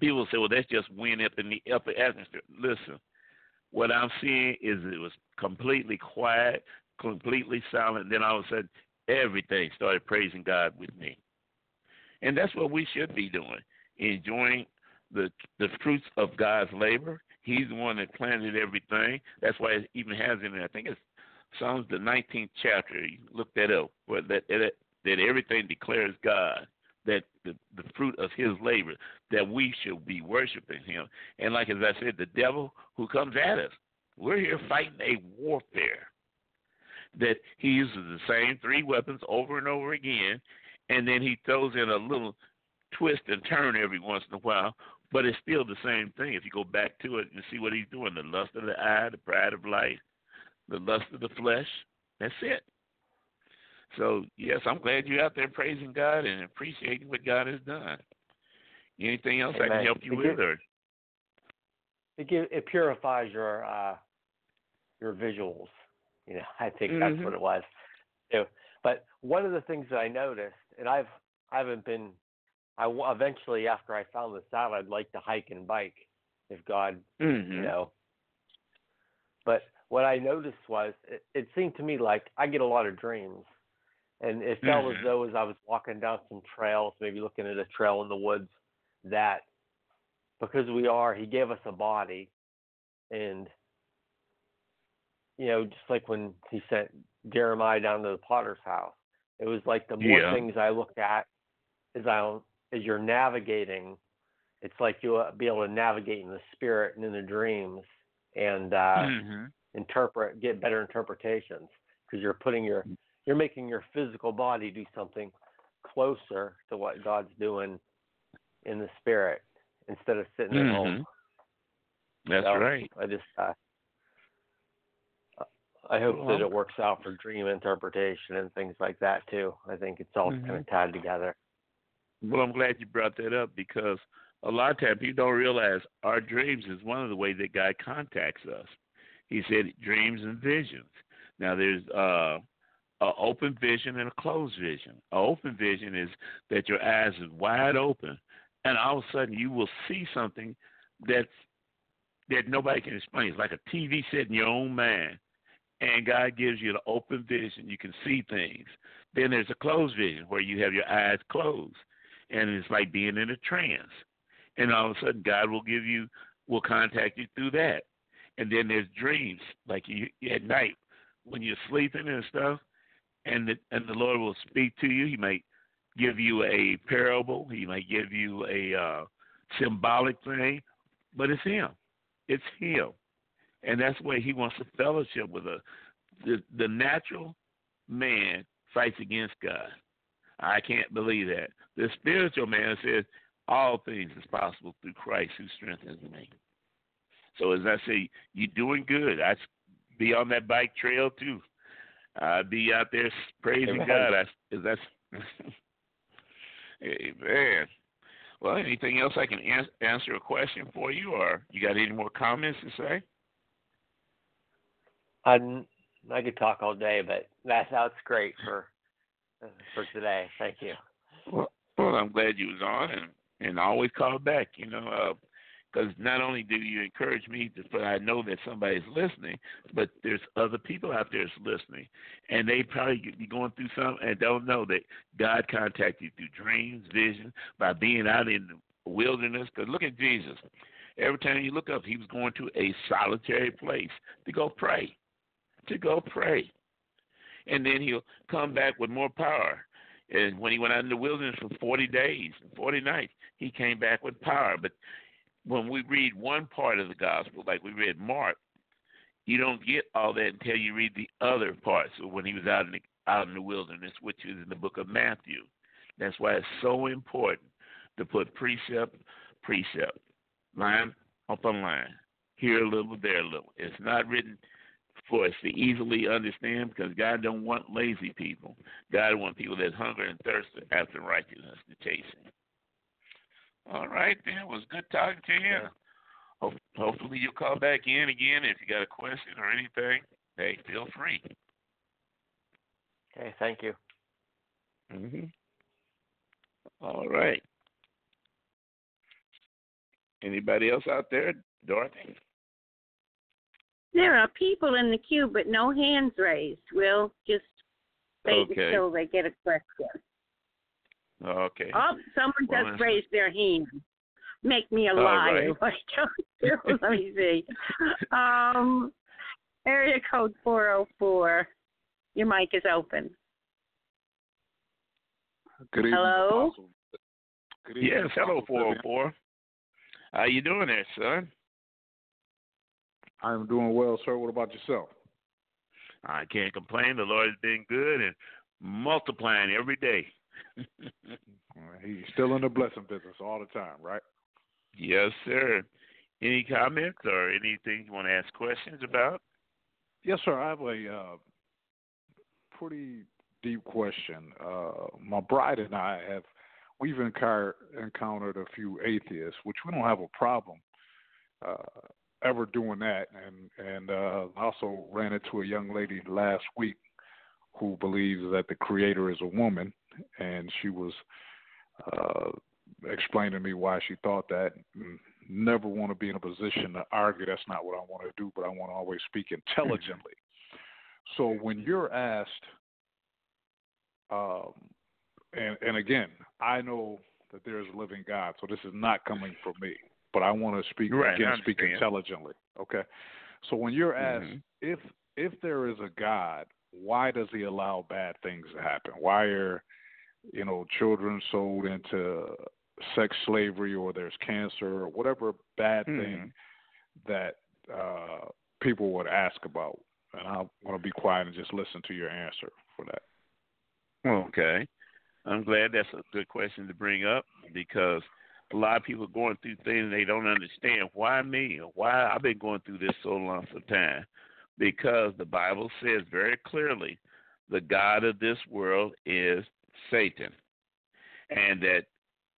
People say, well, that's just wind up in the upper atmosphere. Listen, what I'm seeing is it was completely quiet, completely silent. Then all of a sudden, everything started praising God with me. And that's what we should be doing, enjoying the the fruits of God's labor. He's the one that planted everything. That's why it even has in there. I think it's Psalms the 19th chapter. You look that up, where that that, that everything declares God. That the, the fruit of His labor, that we should be worshiping Him. And like as I said, the devil who comes at us, we're here fighting a warfare. That he uses the same three weapons over and over again, and then he throws in a little twist and turn every once in a while, but it's still the same thing. If you go back to it and see what he's doing, the lust of the eye, the pride of life, the lust of the flesh, that's it. So yes, I'm glad you're out there praising God and appreciating what God has done. Anything else Amen. I can help you it with, or it it purifies your uh, your visuals. You know, I think mm-hmm. that's what it was. But one of the things that I noticed and I've I haven't been. I eventually after I found this out, I'd like to hike and bike if God, mm-hmm. you know. But what I noticed was it, it seemed to me like I get a lot of dreams, and it felt mm-hmm. as though as I was walking down some trails, maybe looking at a trail in the woods, that because we are, He gave us a body, and you know, just like when He sent Jeremiah down to the potter's house it was like the more yeah. things I look at as I as you're navigating, it's like you'll be able to navigate in the spirit and in the dreams and uh, mm-hmm. interpret, get better interpretations because you're putting your you're making your physical body do something closer to what God's doing in the spirit instead of sitting mm-hmm. at home. That's so right. I just uh, I hope well, that it works out for dream interpretation and things like that too. I think it's all mm-hmm. kind of tied together. Well, I'm glad you brought that up because a lot of times people don't realize our dreams is one of the ways that God contacts us. He said dreams and visions. Now there's uh a open vision and a closed vision. A open vision is that your eyes is wide open and all of a sudden you will see something that's that nobody can explain. It's like a TV set in your own mind and God gives you the open vision. You can see things. Then there's a closed vision where you have your eyes closed, and it's like being in a trance. And all of a sudden, God will give you, will contact you through that. And then there's dreams, like you at night when you're sleeping and stuff, and the, and the Lord will speak to you. He might give you a parable. He might give you a uh, symbolic thing, but it's Him. It's Him and that's where he wants to fellowship with us. The, the natural man fights against God. I can't believe that. The spiritual man says all things is possible through Christ who strengthens me. So as I say, you're doing good. I be on that bike trail too. I'd be out there praising Amen. God. I, that's Amen. Well, anything else I can answer a question for you, or you got any more comments to say? I I could talk all day, but that that's great for for today. Thank you. Well, well, I'm glad you was on, and and always call back. You know, because uh, not only do you encourage me, but I know that somebody's listening, but there's other people out there that's listening, and they probably be going through something and don't know that God contacted you through dreams, vision, by being out in the wilderness. Because look at Jesus. Every time you look up, he was going to a solitary place to go pray, to go pray, and then he'll come back with more power and when he went out in the wilderness for 40 days and 40 nights, he came back with power. But when we read one part of the gospel, like we read Mark, you don't get all that until you read the other parts so when he was out in the, out in the wilderness, which is in the book of Matthew. That's why it's so important to put precept, precept, line upon line, here a little, there a little. It's not written for us to easily understand because God don't want lazy people. God wants people that hunger and thirst after righteousness to chase him. All right, then. It was good talking to you. Yeah. hopefully you'll call back in again if you got a question or anything. Hey, feel free. Okay, thank you. Mhm. All right. Anybody else out there, Dorothy? There are people in the queue, but no hands raised. We'll just wait okay. until they get a question. Okay. Oh, someone well, just raised their hand. Make me a liar. Right. Let me see. Um, area code 404. Your mic is open. Good evening. Hello. Good evening. Yes, hello 404. How you doing there, son? I'm doing well, sir. What about yourself? I can't complain. The Lord has been good and multiplying every day. He's still in the blessing business all the time, right? Yes, sir. Any comments or anything you want to ask questions about? Yes, sir. I have a uh, pretty deep question. Uh, my bride and I have we've encountered encountered a few atheists, which we don't have a problem uh, ever doing that. And and uh, also ran into a young lady last week who believes that the creator is a woman, and she was uh, explaining to me why she thought that. Never want to be in a position to argue. That's not what I want to do, but I want to always speak intelligently. So when you're asked, um, and and again, I know that there is a living God, so this is not coming from me but I want to speak right, again, speak intelligently. Okay. So when you're asked mm-hmm. if if there is a God, why does He allow bad things to happen? Why are you know children sold into sex slavery, or there's cancer, or whatever bad mm-hmm. thing that uh, people would ask about? And I want to be quiet and just listen to your answer for that. Okay. I'm glad that's a good question to bring up because a lot of people going through things they don't understand. Why me? Why I've been going through this so long for time? Because the Bible says very clearly the God of this world is Satan. And that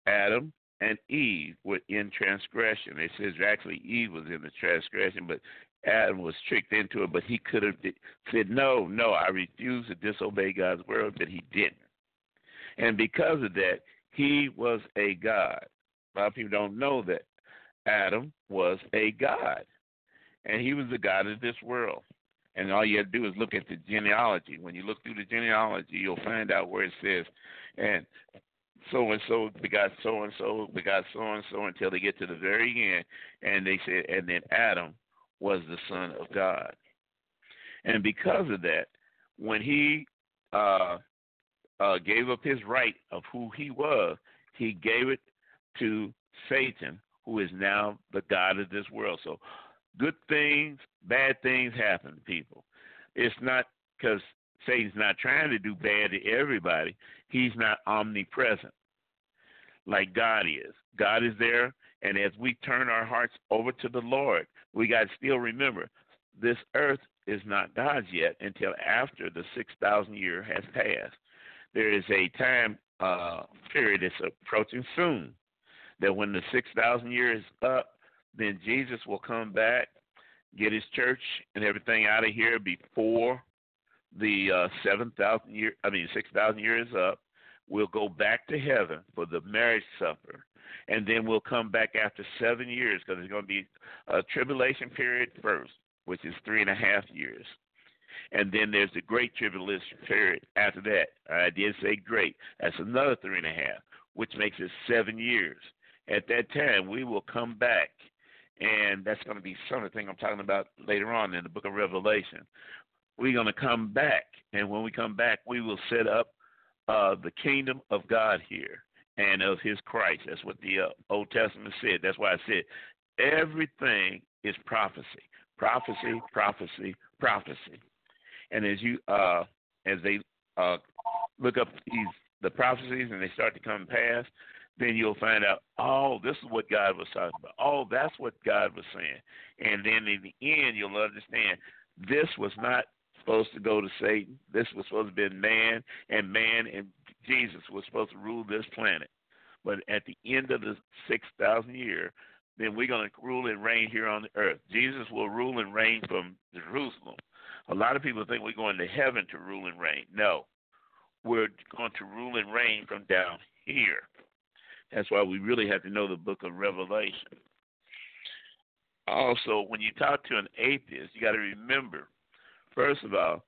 Adam and Eve were in transgression. It says actually Eve was in the transgression, but Adam was tricked into it, but he could have said, No, no, I refuse to disobey God's word, but he didn't. And because of that, he was a God. A lot of people don't know that Adam was a god, and he was the god of this world. And all you have to do is look at the genealogy. When you look through the genealogy, you'll find out where it says, and so and so begot so and so begot so and so until they get to the very end, and they said, and then Adam was the son of God. And because of that, when he uh, uh, gave up his right of who he was, he gave it to Satan, who is now the God of this world. So good things, bad things happen to people. It's not because Satan's not trying to do bad to everybody, he's not omnipresent like God is. God is there, and as we turn our hearts over to the Lord, we got to still remember this earth is not God's yet until after the 6,000 year has passed. There is a time uh, period that's approaching soon that when the 6,000 years is up, then Jesus will come back, get his church and everything out of here before the uh, 7,000 year, I mean, 6,000 years up, We'll go back to heaven for the marriage supper, and then we'll come back after seven years because there's going to be a tribulation period first, which is three and a half years. And then there's the great tribulation period after that. I did say great. That's another three and a half, which makes it seven years. At that time, we will come back, and that's going to be some of the thing I'm talking about later on in the book of Revelation. We're going to come back, and when we come back, we will set up uh, the kingdom of God here and of His Christ. That's what the uh, Old Testament said. That's why I said everything is prophecy, prophecy, prophecy, prophecy. And as you uh, as they uh, look up these the prophecies and they start to come past, then you'll find out, oh, this is what God was talking about. Oh, that's what God was saying. And then in the end, you'll understand this was not supposed to go to Satan. This was supposed to be man, and man and Jesus was supposed to rule this planet. But at the end of the 6,000 year, then we're going to rule and reign here on the earth. Jesus will rule and reign from Jerusalem. A lot of people think we're going to heaven to rule and reign. No, we're going to rule and reign from down here. That's why we really have to know the book of Revelation. Also, when you talk to an atheist, you got to remember, first of all,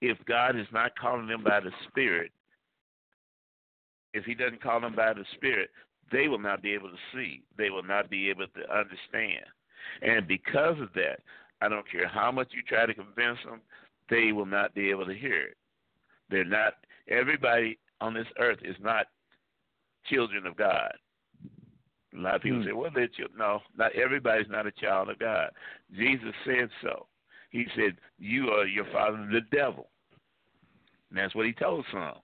if God is not calling them by the Spirit, if He doesn't call them by the Spirit, they will not be able to see. They will not be able to understand. And because of that, I don't care how much you try to convince them, they will not be able to hear it. They're not, everybody on this earth is not children of God. A lot of people mm. say, well, they're children. No, not everybody's not a child of God. Jesus said so. He said, you are your father, the devil. And that's what he told some.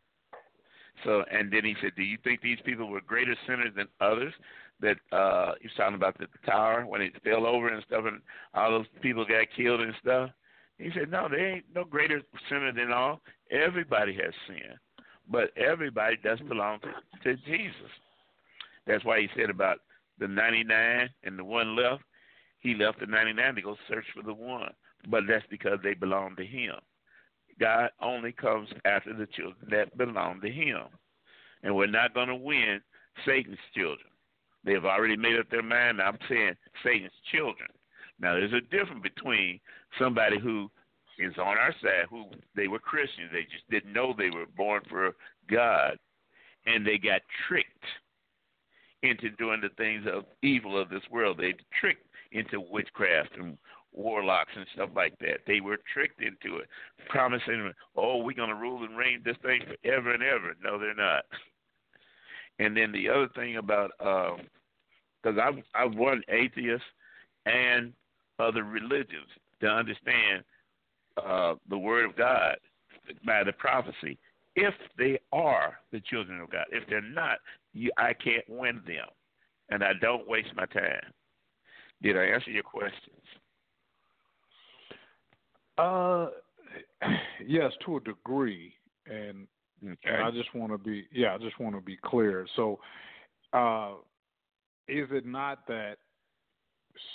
So, and then he said, do you think these people were greater sinners than others? That uh he was talking about the tower when it fell over and stuff, and all those people got killed and stuff. He said, no, they ain't no greater sinner than all. Everybody has sinned but everybody doesn't belong to, to Jesus. That's why he said about the 99 and the one left. He left the 99 to go search for the one, but that's because they belong to him. God only comes after the children that belong to him. And we're not going to win Satan's children. They've already made up their mind. I'm saying Satan's children. Now, there's a difference between somebody who is on our side who they were Christians. They just didn't know they were born for God, and they got tricked into doing the things of evil of this world. They tricked into witchcraft and warlocks and stuff like that. They were tricked into it, promising, "Oh, we're going to rule and reign this thing forever and ever." No, they're not. And then the other thing about, because um, I've I've won atheists and other religions to understand uh, the word of God by the prophecy if they are the children of God. If they're not, you, I can't win them, and I don't waste my time. Did I answer your questions? Uh, yes, to a degree, and, okay. and I just want to be yeah, I just want to be clear. So, uh, is it not that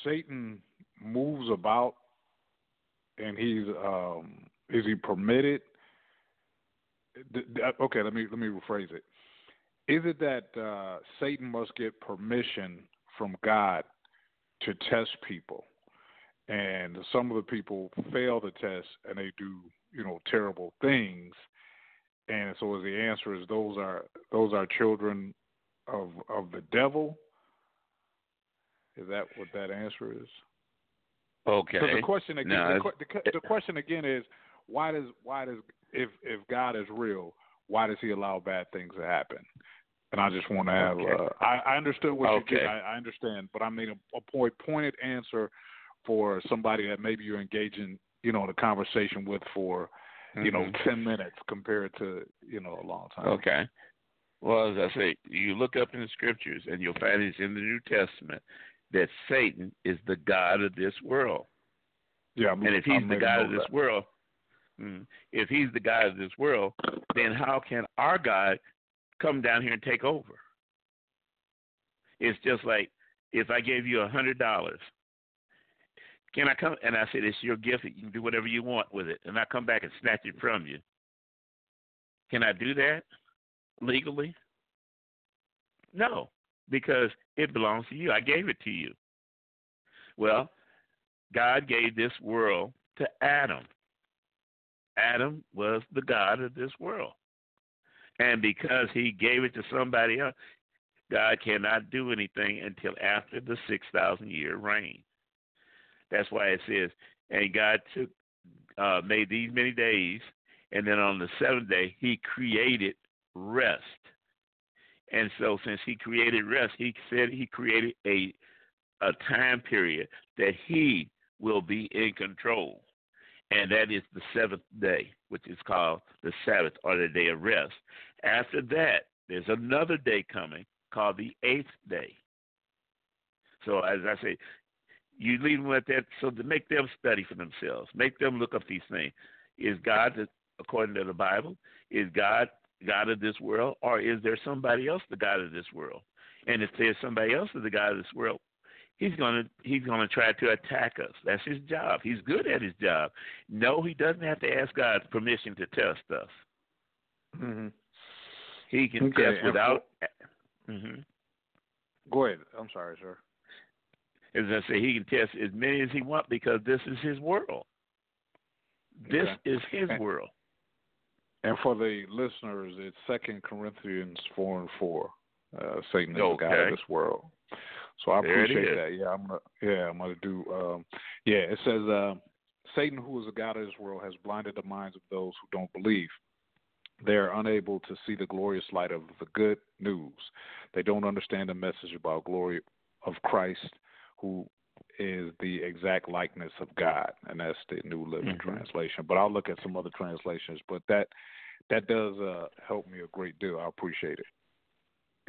Satan moves about and he's um, is he permitted? Okay, let me let me rephrase it. Is it that uh, Satan must get permission from God to test people, and some of the people fail the test and they do you know terrible things, and so the answer is those are those are children of of the devil. Is that what that answer is? Okay. So the question again, no, the, the, the, question again is why does why does if if God is real, why does He allow bad things to happen? And I just want to have. Okay. Uh, I, I understood what okay. you did. I, I understand, but I mean a, a point pointed answer for somebody that maybe you're engaging, you know, the conversation with for, you mm-hmm. know, ten minutes compared to you know a long time. Okay. Well, as I say, you look up in the scriptures and you'll find it's in the New Testament that Satan is the God of this world. Yeah, I'm, and if he's I'm the God of this that. world, hmm, if he's the God of this world, then how can our God come down here and take over? It's just like if I gave you a hundred dollars, can I come and I said it's your gift, you can do whatever you want with it, and I come back and snatch it from you. Can I do that? legally? No, because it belongs to you. I gave it to you. Well, God gave this world to Adam. Adam was the God of this world. And because he gave it to somebody else, God cannot do anything until after the 6,000 year reign. That's why it says, and God took, uh, made these many days, and then on the seventh day, he created rest. And so, since he created rest, he said he created a a time period that he will be in control, and that is the seventh day, which is called the Sabbath or the day of rest. After that, there's another day coming called the eighth day. So, as I say, you leave them with that so to make them study for themselves, make them look up these things. Is God, according to the Bible, is God God of this world, or is there somebody else the God of this world? And if there's somebody else is the God of this world, he's gonna he's gonna try to attack us. That's his job. He's good at his job. No, he doesn't have to ask God's permission to test us. Mm-hmm. He can okay. test without. Mm-hmm. Go ahead. I'm sorry, sir. As I say, he can test as many as he wants because this is his world. This okay. is his world. And for the listeners, it's Second Corinthians four and four. Uh, Satan is okay. the god of this world. So I there appreciate that. Yeah, I'm gonna. Yeah, I'm gonna do. Um, yeah, it says uh, Satan, who is the god of this world, has blinded the minds of those who don't believe. They are unable to see the glorious light of the good news. They don't understand the message about glory of Christ, who is the exact likeness of God, and that's the New Living mm-hmm. Translation. But I'll look at some other translations. But that that does uh, help me a great deal. I appreciate it.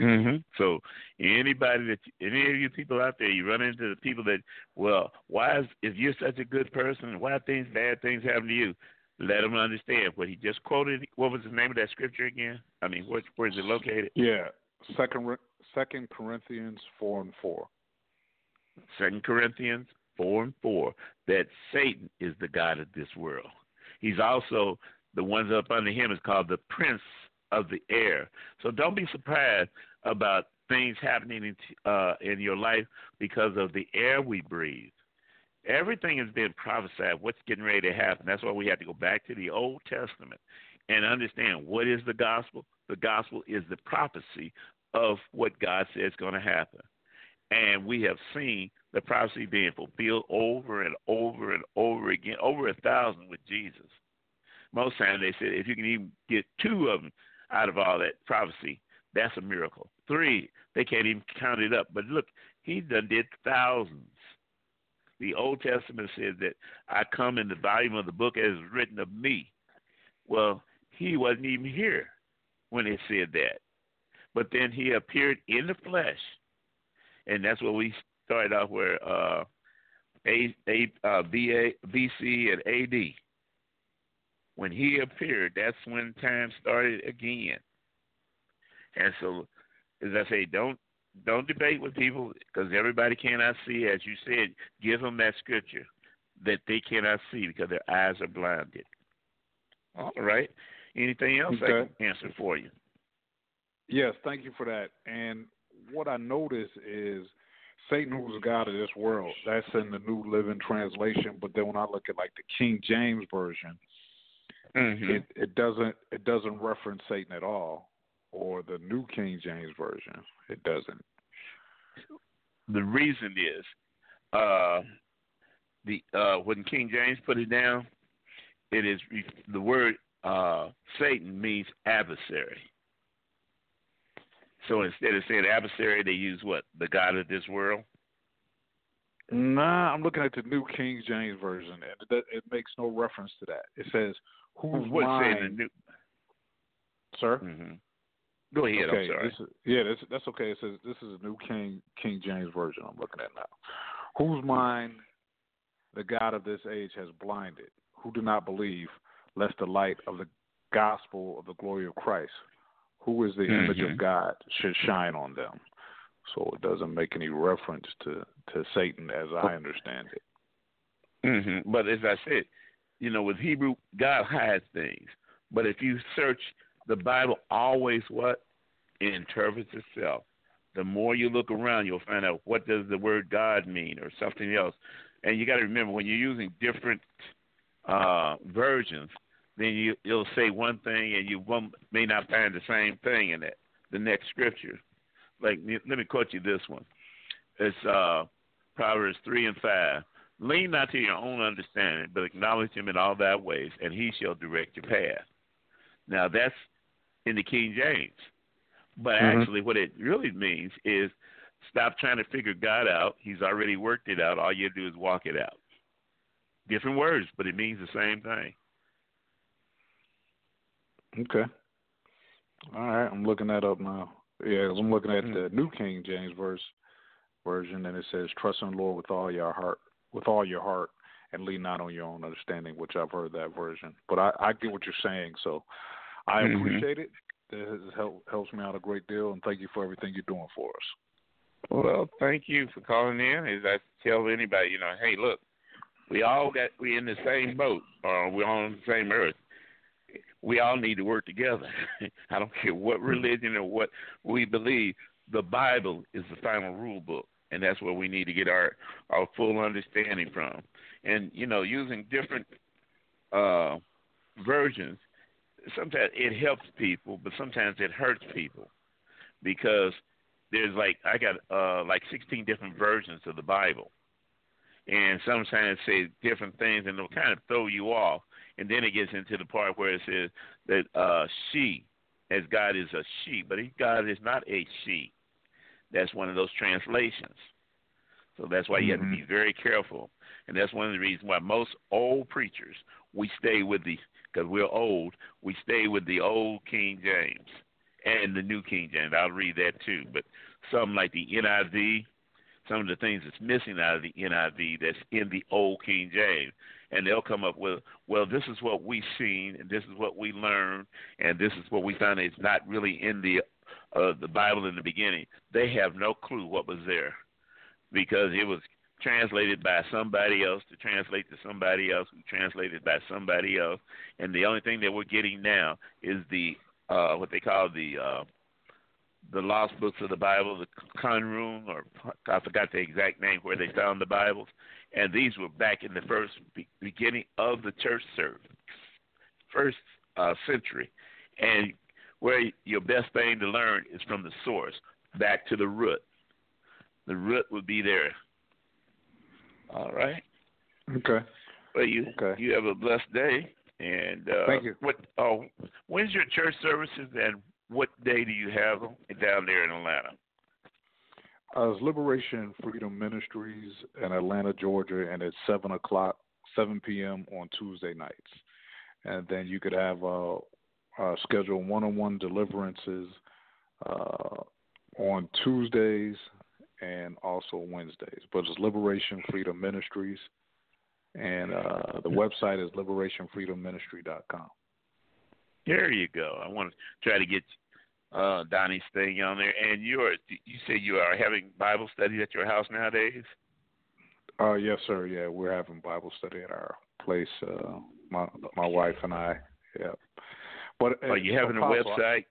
Mm-hmm. So anybody that any of you people out there, you run into the people that, well, why is if you're such a good person, why things bad things happen to you? Let them understand what he just quoted. What was the name of that scripture again? I mean, where, where is it located? Yeah, second Second Corinthians four and four. Second Corinthians four and four. That Satan is the god of this world. He's also the ones up under him is called the prince of the air. So don't be surprised about things happening in, uh, in your life because of the air we breathe. Everything has been prophesied. What's getting ready to happen? That's why we have to go back to the Old Testament and understand what is the gospel. The gospel is the prophecy of what God says is going to happen. And we have seen the prophecy being fulfilled over and over and over again, over a thousand with Jesus. Most times they said if you can even get two of them out of all that prophecy, that's a miracle. Three, they can't even count it up. But look, he done did thousands. The Old Testament says that I come in the volume of the book as written of me. Well, he wasn't even here when it said that. But then he appeared in the flesh. And that's what we started off where uh, A, A, uh, BA, BC and AD. When he appeared, that's when time started again. And so, as I say, don't don't debate with people because everybody cannot see. As you said, give them that scripture that they cannot see because their eyes are blinded. All right. Anything else okay. I can answer for you? Yes, thank you for that. And what I notice is Satan, who's God of this world. That's in the New Living Translation. But then when I look at like the King James version, mm-hmm. it it doesn't it doesn't reference Satan at all. Or the New King James version, it doesn't. The reason is, uh, the uh, when King James put it down, it is the word uh, Satan means adversary. So instead of saying adversary, they use what? The God of this world? Nah, I'm looking at the New King James version, and it, it makes no reference to that. It says, "Whose What's mind?" the new... Sir. Mm-hmm. Go ahead. Okay, I'm sorry. This is, yeah, that's, that's okay. It says this is a New King King James version. I'm looking at now. Whose mind the God of this age has blinded, who do not believe, lest the light of the gospel of the glory of Christ, who is the mm-hmm. image of God, should shine on them. So it doesn't make any reference to, to Satan as I understand it. Mm-hmm. But as I said, you know, with Hebrew, God hides things. But if you search the Bible always what it interprets itself. The more you look around, you'll find out what does the word God mean or something else. And you got to remember when you're using different uh, versions, then you you'll say one thing and you won't, may not find the same thing in it the next scripture. Like let me quote you this one. It's uh, Proverbs three and five. Lean not to your own understanding, but acknowledge him in all thy ways, and he shall direct your path. Now that's in the King James. But mm-hmm. actually what it really means is stop trying to figure God out. He's already worked it out. All you do is walk it out. Different words, but it means the same thing. Okay. All right, I'm looking that up now. Yeah, I'm looking at the New King James verse version, and it says, "Trust in the Lord with all your heart, with all your heart, and lean not on your own understanding." Which I've heard that version, but I, I get what you're saying, so I mm-hmm. appreciate it. It help, helps me out a great deal, and thank you for everything you're doing for us. Well, thank you for calling in. As I tell anybody, you know, hey, look, we all got we in the same boat, or we're on the same earth we all need to work together. I don't care what hmm. religion or what we believe. The Bible is the final rule book, and that's where we need to get our our full understanding from. And you know, using different uh, versions, sometimes it helps people, but sometimes it hurts people because there's like I got uh, like 16 different versions of the Bible, and sometimes say different things, and they'll kind of throw you off and then it gets into the part where it says that uh, she, as God is a she, but he, God is not a she. That's one of those translations. So that's why you mm-hmm. have to be mm-hmm. very careful, and that's one of the reasons why most old preachers we stay with the because we're old. We stay with the old King James and the New King James. I'll read that too, but some like the NIV, some of the things that's missing out of the NIV that's in the old King James and they'll come up with, well, this is what we've seen, and this is what we learned, and this is what we found it's not really in the uh, the Bible in the beginning. They have no clue what was there because it was translated by somebody else to translate to somebody else who translated by somebody else, and the only thing that we're getting now is the uh, what they call the uh, the lost books of the Bible, the Qumran, or I forgot the exact name where they found the Bibles, and these were back in the first be- beginning of the church service, first uh, century, and where your best thing to learn is from the source, back to the root. The root would be there. All right. Okay. Well, you okay. you have a blessed day, and uh, thank you. What? Oh, when's your church services, and what day do you have down there in Atlanta? Uh, it's Liberation Freedom Ministries in Atlanta, Georgia, and it's seven o'clock, seven p.m. on Tuesday nights. And then you could have uh, uh, scheduled one-on-one deliverances uh, on Tuesdays and also Wednesdays. But it's Liberation Freedom Ministries, and uh, the website is liberationfreedomministry.com. There you go. I want to try to get uh, Donnie's thing on there. And you're you say you are having Bible study at your house nowadays? Uh, yes, sir. Yeah, we're having Bible study at our place. Uh, my my wife and I. Yeah. But are you having Apostle, a website?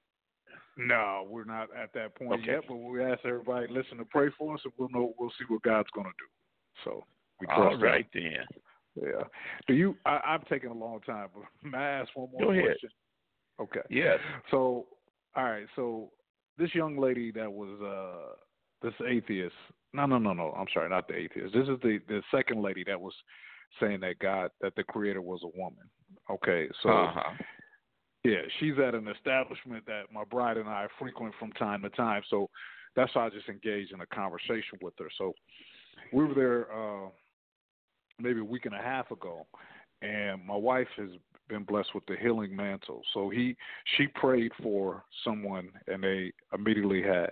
No, we're not at that point okay. yet. But we ask everybody listen to pray for us, and we'll know we'll see what God's going to do. So we All right that. then. Yeah. Do you? I, I'm taking a long time, but may I ask one more Go question? Ahead. Okay. Yes. So all right, so this young lady that was uh this atheist. No, no, no, no. I'm sorry, not the atheist. This is the the second lady that was saying that God that the creator was a woman. Okay, so uh-huh. yeah, she's at an establishment that my bride and I frequent from time to time. So that's why I just engaged in a conversation with her. So we were there uh maybe a week and a half ago and my wife has been blessed with the healing mantle. So he she prayed for someone and they immediately had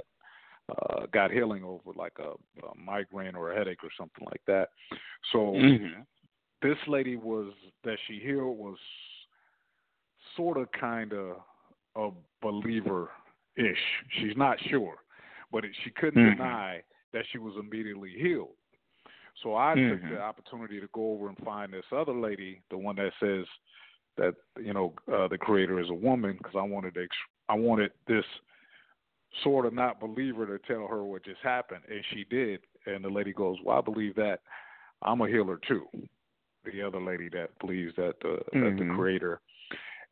uh got healing over like a, a migraine or a headache or something like that. So mm-hmm. this lady was that she healed was sort of kind of a believer ish. She's not sure, but it, she couldn't mm-hmm. deny that she was immediately healed. So I mm-hmm. took the opportunity to go over and find this other lady, the one that says that you know uh, the creator is a woman because I wanted to I wanted this sort of not believer to tell her what just happened, and she did. And the lady goes, "Well, I believe that. I'm a healer too." The other lady that believes that the mm-hmm. that the mm-hmm. creator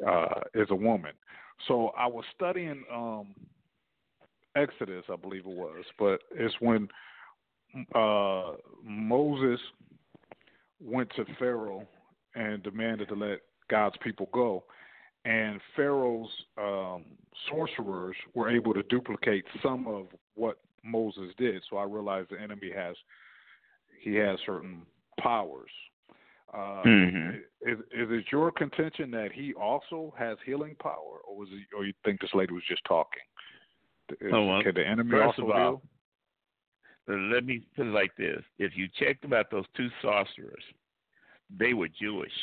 uh, is a woman. So I was studying um, Exodus, I believe it was, but it's when uh, Moses went to Pharaoh and demanded to let God's people go, and Pharaoh's um, sorcerers were able to duplicate some of what Moses did. So I realized the enemy has he has certain powers. Uh, mm-hmm. is, is it your contention that he also has healing power, or was it, or you think this lady was just talking? Is, oh, well, can the enemy first also of all, heal? Let me put it like this: If you checked about those two sorcerers, they were Jewish.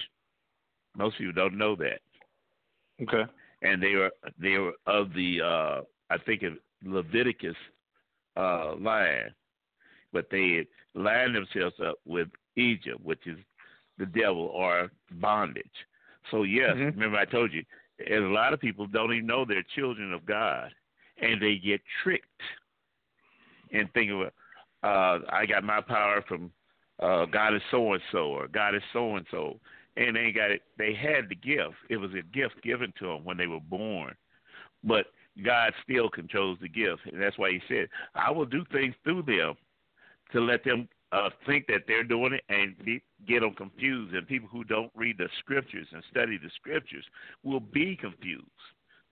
Most people don't know that. Okay. And they were they were of the uh I think of Leviticus uh line. But they lined themselves up with Egypt, which is the devil or bondage. So yes, mm-hmm. remember I told you, and a lot of people don't even know they're children of God and they get tricked and think of uh I got my power from uh God is so and so or God is so and so and they got it. They had the gift. It was a gift given to them when they were born, but God still controls the gift, and that's why He said, "I will do things through them to let them uh, think that they're doing it and get them confused. And people who don't read the scriptures and study the scriptures will be confused.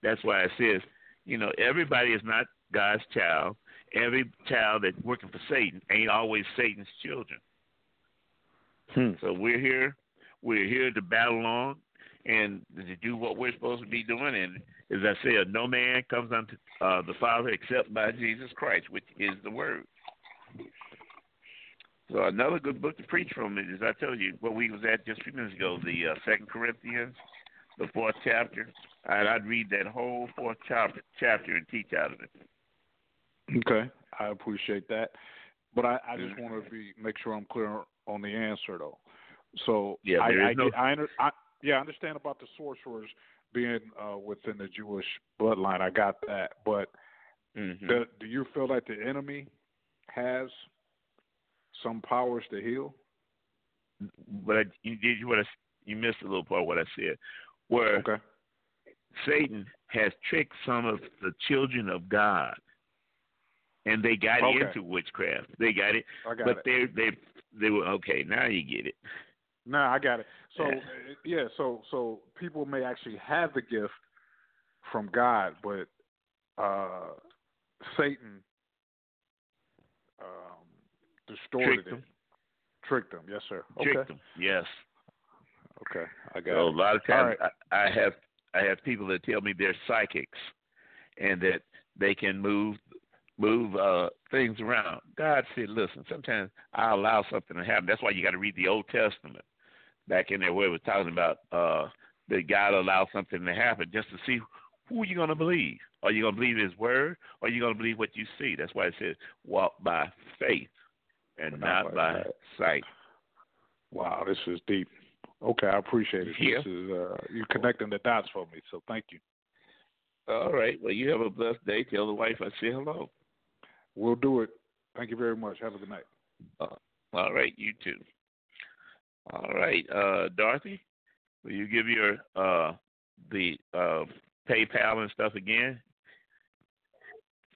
That's why it says, you know, everybody is not God's child. Every child that's working for Satan ain't always Satan's children. Hmm. So we're here we're here to battle on and to do what we're supposed to be doing. And as I said, no man comes unto uh, the Father except by Jesus Christ, which is the Word. So another good book to preach from is, I told you, what we was at just a few minutes ago, the uh, Second Corinthians, the fourth chapter. And I'd read that whole fourth chapter, chapter and teach out of it. Okay, I appreciate that, but I, I just mm-hmm. want to be make sure I'm clear on the answer though. So yeah, I, I, no... I, I, yeah, I understand about the sorcerers being uh, within the Jewish bloodline. I got that, but mm-hmm. do, do you feel that the enemy has some powers to heal? But I, you did what I, you missed a little part of what I said, where okay. Satan has tricked some of the children of God, and they got okay. into witchcraft. They got it, got but it. they they they were okay. Now you get it. No, I got it. So yeah. yeah, so so people may actually have the gift from God, but uh Satan um, distorted tricked them. it. Tricked them, yes, sir. Tricked okay. them, yes. Okay, I got so it. A lot of times, right. I, I have I have people that tell me they're psychics, and that they can move move uh things around. God said, "Listen, sometimes I allow something to happen. That's why you got to read the Old Testament." Back in there where it was talking about uh, that God allows something to happen just to see who you're going to believe. Are you going to believe His word, or are you going to believe what you see? That's why it says walk by faith and not, not by, by sight. Wow, this is deep. Okay, I appreciate it. Yeah. This is uh, you're connecting the dots for me, so thank you. All right. Well, you have a blessed day. Tell the wife I say hello. We'll do it. Thank you very much. Have a good night. Uh, all right. You too. All right, uh, Dorothy, will you give your uh, the uh, PayPal and stuff again?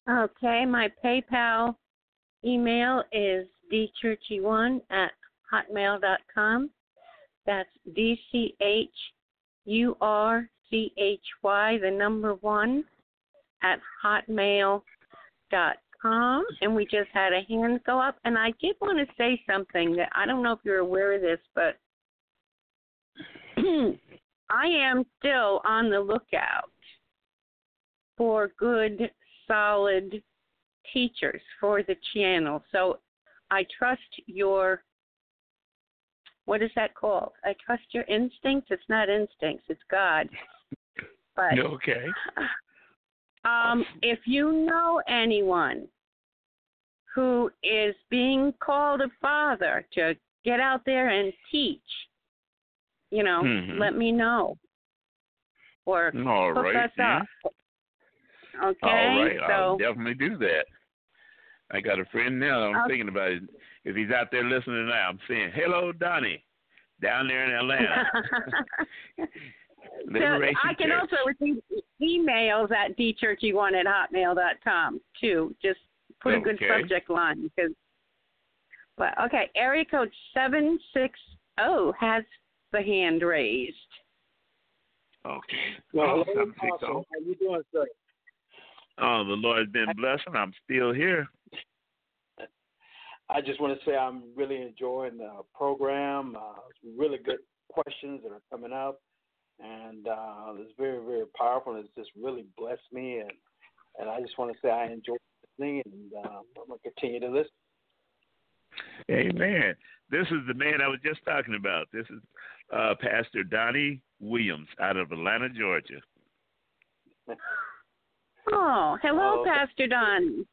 Okay, my PayPal email is dchurchy1 at hotmail.com. That's D C H U R C H Y, the number one, at hotmail.com com, and we just had a hand go up. And I did want to say something that I don't know if you're aware of this, but I am still on the lookout for good, solid teachers for the channel. So I trust your what is that called? I trust your instincts. It's not instincts, it's God. But okay. Um, if you know anyone who is being called a father to get out there and teach, you know, mm-hmm. let me know. or All hook right, us yeah. up. Okay, All right, so I'll definitely do that. I got a friend now. I'm Okay. thinking about it. If he's out there listening now, I'm saying, "Hello, Donnie, down there in Atlanta." So Liberation I can Church. also receive emails at dchurchy1 at hotmail.com too. Just put a good subject line because. But okay, area code seven six zero has the hand raised. Okay. Well, oh, hello, seven, six, Apostle. oh. How you doing, sir? oh, the Lord's been blessing. I'm still here. I just want to say I'm really enjoying the program. Uh, it's really good questions that are coming up, and uh, it's very, very powerful. It's just really blessed me, and and I just want to say I enjoy listening, and uh, I'm gonna continue to listen. Amen. This is the man I was just talking about. This is uh, Pastor Donnie Williams out of Atlanta, Georgia. Oh, hello, Oh. Pastor Don.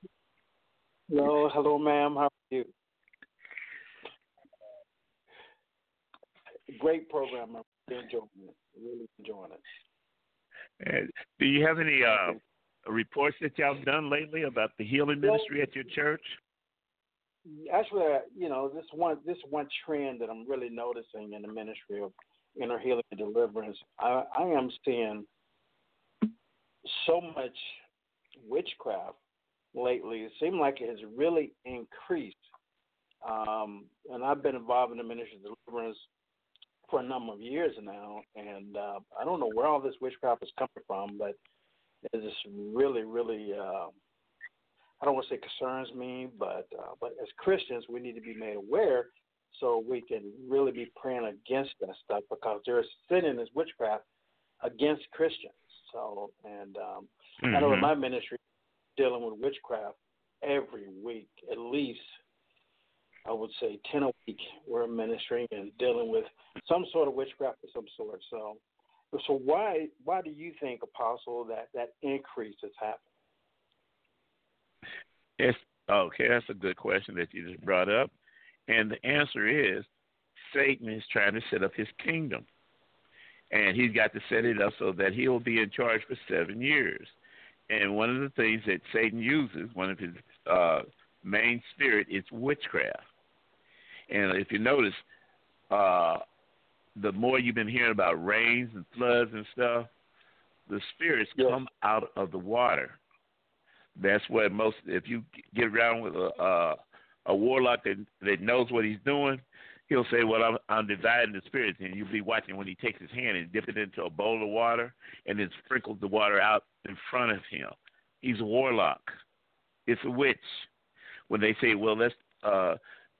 Hello, hello, ma'am. How are you? Great program. I'm enjoying it. Really enjoying it. And do you have any uh, reports that y'all done lately about the healing ministry at your church? actually, uh, you know, this one this one trend that I'm really noticing in the ministry of inner healing and deliverance. I, I am seeing so much witchcraft lately. It seems like it has really increased. Um, and I've been involved in the ministry of deliverance for a number of years now, and uh, I don't know where all this witchcraft is coming from, but it just really, really. Uh, I don't want to say concerns me, but uh, but as Christians, we need to be made aware so we can really be praying against that stuff because there's sin in this witchcraft against Christians. So, and um, I know in Mhm. my ministry, dealing with witchcraft every week, at least I would say ten a week. We're ministering and dealing with some sort of witchcraft of some sort. So, so why why do you think, Apostle, that that increase has happened? It's, okay, that's a good question that you just brought up. And the answer is Satan is trying to set up his kingdom. And he's got to set it up so that he'll be in charge for seven years. And one of the things that Satan uses, one of his uh, main spirit, is witchcraft. And if you notice, uh, the more you've been hearing about rains and floods and stuff, the spirits Yes. come out of the water. That's what most. If you get around with a a, a warlock that that knows what he's doing, he'll say, "Well, I'm I'm dividing the spirits," and you'll be watching when he takes his hand and dip it into a bowl of water and then sprinkles the water out in front of him. He's a warlock. It's a witch. When they say, "Well, let's uh,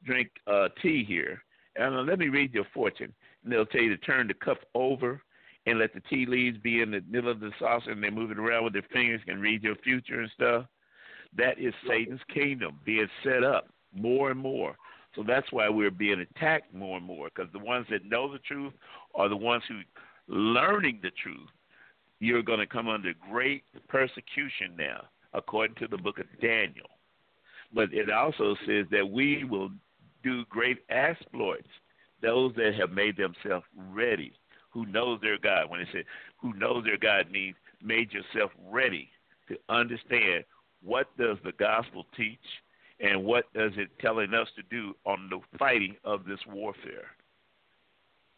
drink uh, tea here," and uh, let me read your fortune, and they'll tell you to turn the cup over and let the tea leaves be in the middle of the saucer and they move it around with their fingers and read your future and stuff. That is Satan's kingdom being set up more and more. So that's why we're being attacked more and more because the ones that know the truth are the ones who learning the truth. You're going to come under great persecution now, according to the book of Daniel. But it also says that we will do great exploits. Those that have made themselves ready who knows their God. When it says who knows their God means made yourself ready to understand what does the gospel teach and what does it telling us to do on the fighting of this warfare.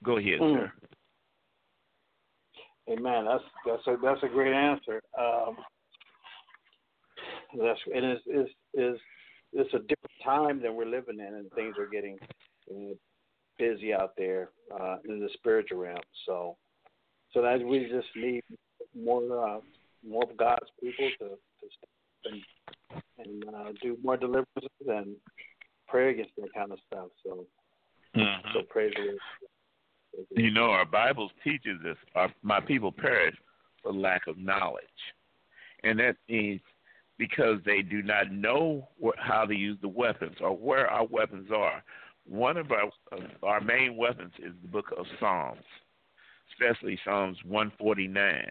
Go ahead, Mm. sir. Amen. That's that's a that's a great answer. Um, that's and it's is is it's a different time than we're living in, and things are getting uh, busy out there uh, in the spiritual realm. So, so that we just need more uh, more of God's people to to step and and uh, do more deliverances and pray against that kind of stuff. So, Mhm. so praise the Lord. You know, our Bible teaches us, our, my people perish for lack of knowledge. And that means because they do not know how to use the weapons or where our weapons are. One of our, our main weapons is the book of Psalms, especially Psalms 149,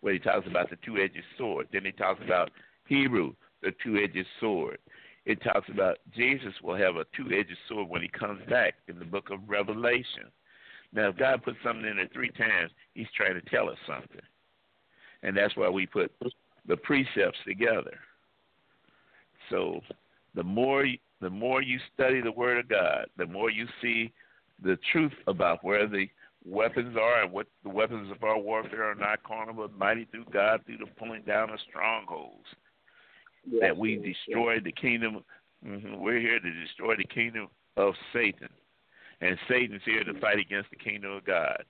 where he talks about the two edged sword. Then he talks about Hebrew, the two edged sword. It talks about Jesus will have a two edged sword when he comes back in the book of Revelation. Now, if God puts something in there three times, He's trying to tell us something. and that's why we put the precepts together. So the more the more you study the Word of God, the more you see the truth about where the weapons are and what the weapons of our warfare are not carnal but mighty through God through the pulling down of strongholds. Yes, that we destroy yes. the kingdom. Mm-hmm, we're here to destroy the kingdom of Satan, and Satan's here to fight against the kingdom of God.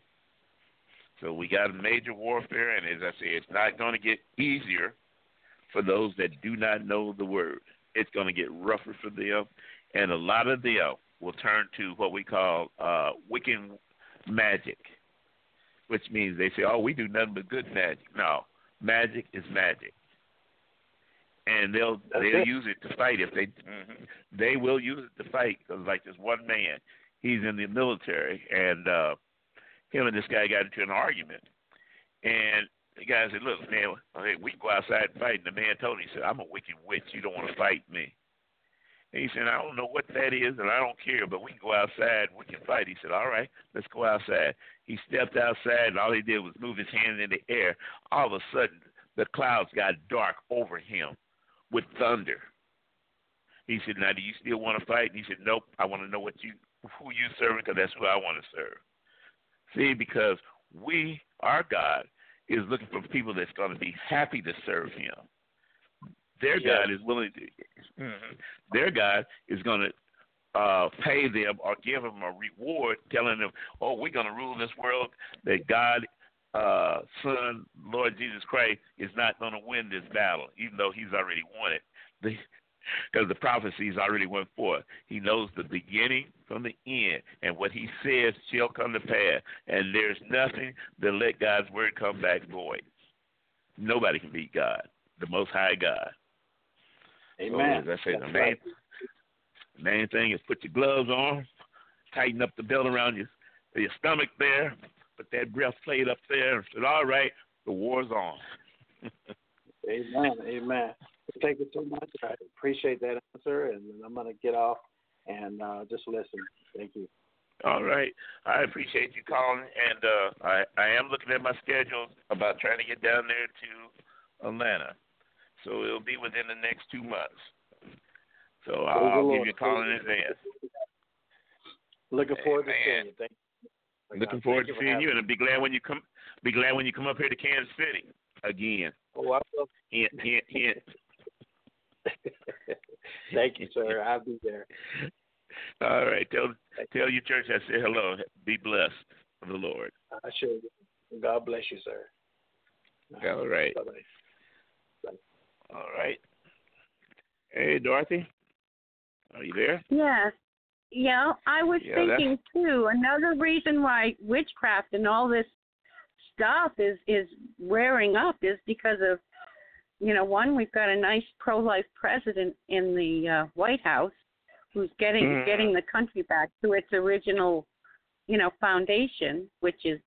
So we got a major warfare, and as I say, it's not going to get easier for those that do not know the word. It's going to get rougher for them, and a lot of them will turn to what we call uh, wicked magic, which means they say, "Oh, we do nothing but good magic." No, magic is magic, and they'll That's they'll it. use it to fight if they mm-hmm, they will use it to fight because like this one man, he's in the military, and uh, him and this guy got into an argument, and the guy said, "Look, man, hey, we go outside and fight." And the man told him, "He said, I'm a wicked witch. You don't want to fight me." And he said, I don't know what that is, and I don't care, but we can go outside. We can fight. He said, All right, let's go outside. He stepped outside, and all he did was move his hand in the air. All of a sudden, the clouds got dark over him with thunder. He said, Now, do you still want to fight? And he said, Nope. I want to know what you, who you serving, because that's who I want to serve. See, because we, our God, is looking for people that's going to be happy to serve Him. Their yeah. God is willing to. Mm-hmm. Their God is going to uh, pay them or give them a reward, telling them, "Oh, we're going to rule this world." That God, uh, Son, Lord Jesus Christ, is not going to win this battle, even though He's already won it. Because the prophecies already went forth. He knows the beginning from the end, and what he says shall come to pass. And there's nothing that let God's word come back void. Nobody can beat God, the Most High God. Amen. So, as I say, the main, right. main thing is put your gloves on, tighten up the belt around your your stomach there, put that breastplate up there, and said, "All right, the war's on." Amen. Amen. Thank you so much. I appreciate that answer, and I'm going to get off and uh, just listen. Thank you. All right. I appreciate you calling, and uh, I I am looking at my schedule about trying to get down there to Atlanta, so it'll be within the next two months. So I'll, I'll give you a call in advance. Looking forward to seeing you. Thank you. Looking forward to seeing you, and I'll be glad when you come. Be glad when you come up here to Kansas City again. Oh, I will. Hint, hint, hint. Thank you, sir. I'll be there. All right. Tell tell your church I say hello. Be blessed of the Lord. I sure God bless you, sir. All right. Bye-bye. All right. Hey, Dorothy. Are you there? Yes. Yeah, I was yeah, thinking that's... too. Another reason why witchcraft and all this stuff is is wearing up is because of you know, one, we've got a nice pro-life president in the uh, White House who's getting mm. getting the country back to its original, you know, foundation, which is,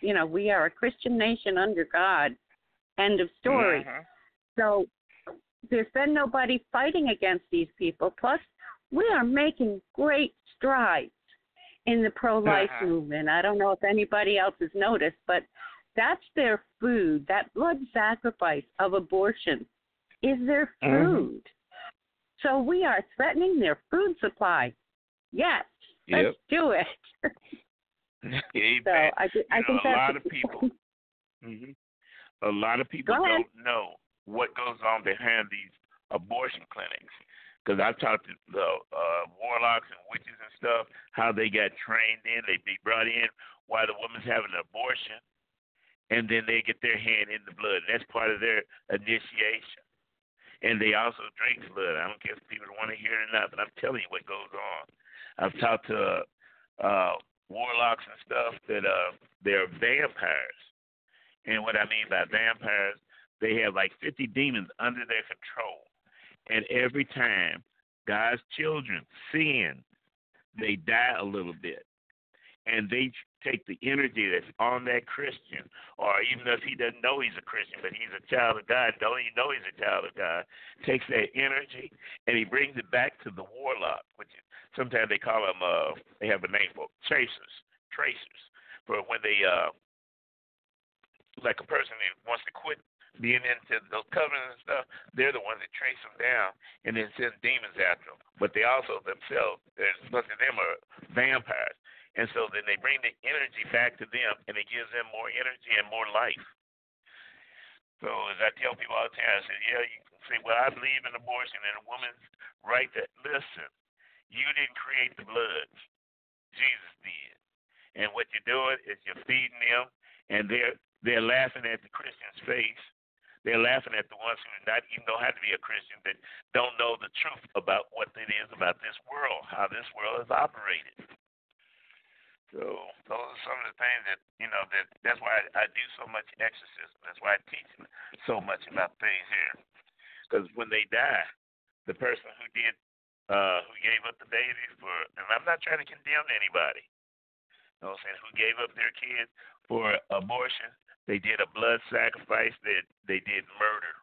you know, we are a Christian nation under God. End of story. Mm-hmm. So there's been nobody fighting against these people. Plus, we are making great strides in the pro-life uh-huh. movement. I don't know if anybody else has noticed, but that's their food. That blood sacrifice of abortion is their mm-hmm. food. Mm-hmm. So we are threatening their food supply. Yes, yep. let's do it. So I, I think know, a lot of people. mm-hmm. A lot of people don't know what goes on behind these abortion clinics. Because I've talked to the uh, warlocks and witches and stuff, how they got trained in, they be brought in while the woman's having an abortion and then they get their hand in the blood. That's part of their initiation. And they also drink blood. I don't care if people want to hear it or not, but I'm telling you what goes on. I've talked to uh, uh, warlocks and stuff that uh, they're vampires. And what I mean by vampires, they have like 50 demons under their control. And every time God's children sin, they die a little bit and they take the energy that's on that Christian, or even if he doesn't know he's a Christian, but he's a child of God, don't even know he's a child of God, takes that energy and he brings it back to the warlock, which sometimes they call them, uh, they have a name for tracers, tracers, for when they uh, like a person that wants to quit being into those covenants and stuff, they're the ones that trace them down and then send demons after them. But they also themselves, most of them are vampires. And so then they bring the energy back to them and it gives them more energy and more life. So as I tell people all the time, I say, yeah, you can say, well, I believe in abortion and a woman's right to listen. You didn't create the blood. Jesus did. And what you're doing is you're feeding them and they're they're laughing at the Christian's face they're laughing at the ones who not even know how to be a Christian, that don't know the truth about what it is about this world, how this world is operated. So those are some of the things that you know that that's why I, I do so much exorcism. That's why I teach so much about things here. Because when they die, the person who did uh who gave up the baby for and I'm not trying to condemn anybody. You know what I'm saying, who gave up their kids for abortion, they did a blood sacrifice. That they, did murder.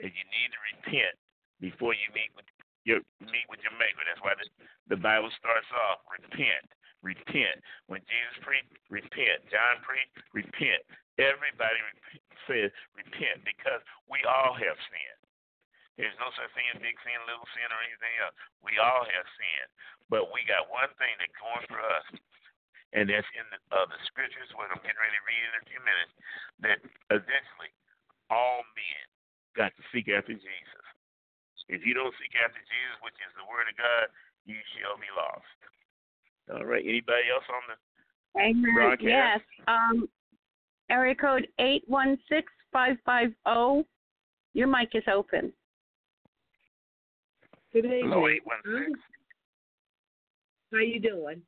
And you need to repent before you meet with your meet with your maker. That's why the, the Bible starts off repent, repent. When Jesus preached, repent. John preached, repent. Everybody says repent because we all have sinned. There's no such thing as big sin, little sin, or anything else. We all have sinned, but we got one thing that's going for us, and that's in the, uh, the scriptures, what I'm getting ready to read in a few minutes, that eventually all men got to seek after Jesus. If you don't seek after Jesus, which is the word of God, you shall be lost. All right. Anybody else on the Amen. broadcast? Yes. Um, area code eight one six five five zero. Your mic is open. Good evening. Hello, eight one six. How you doing?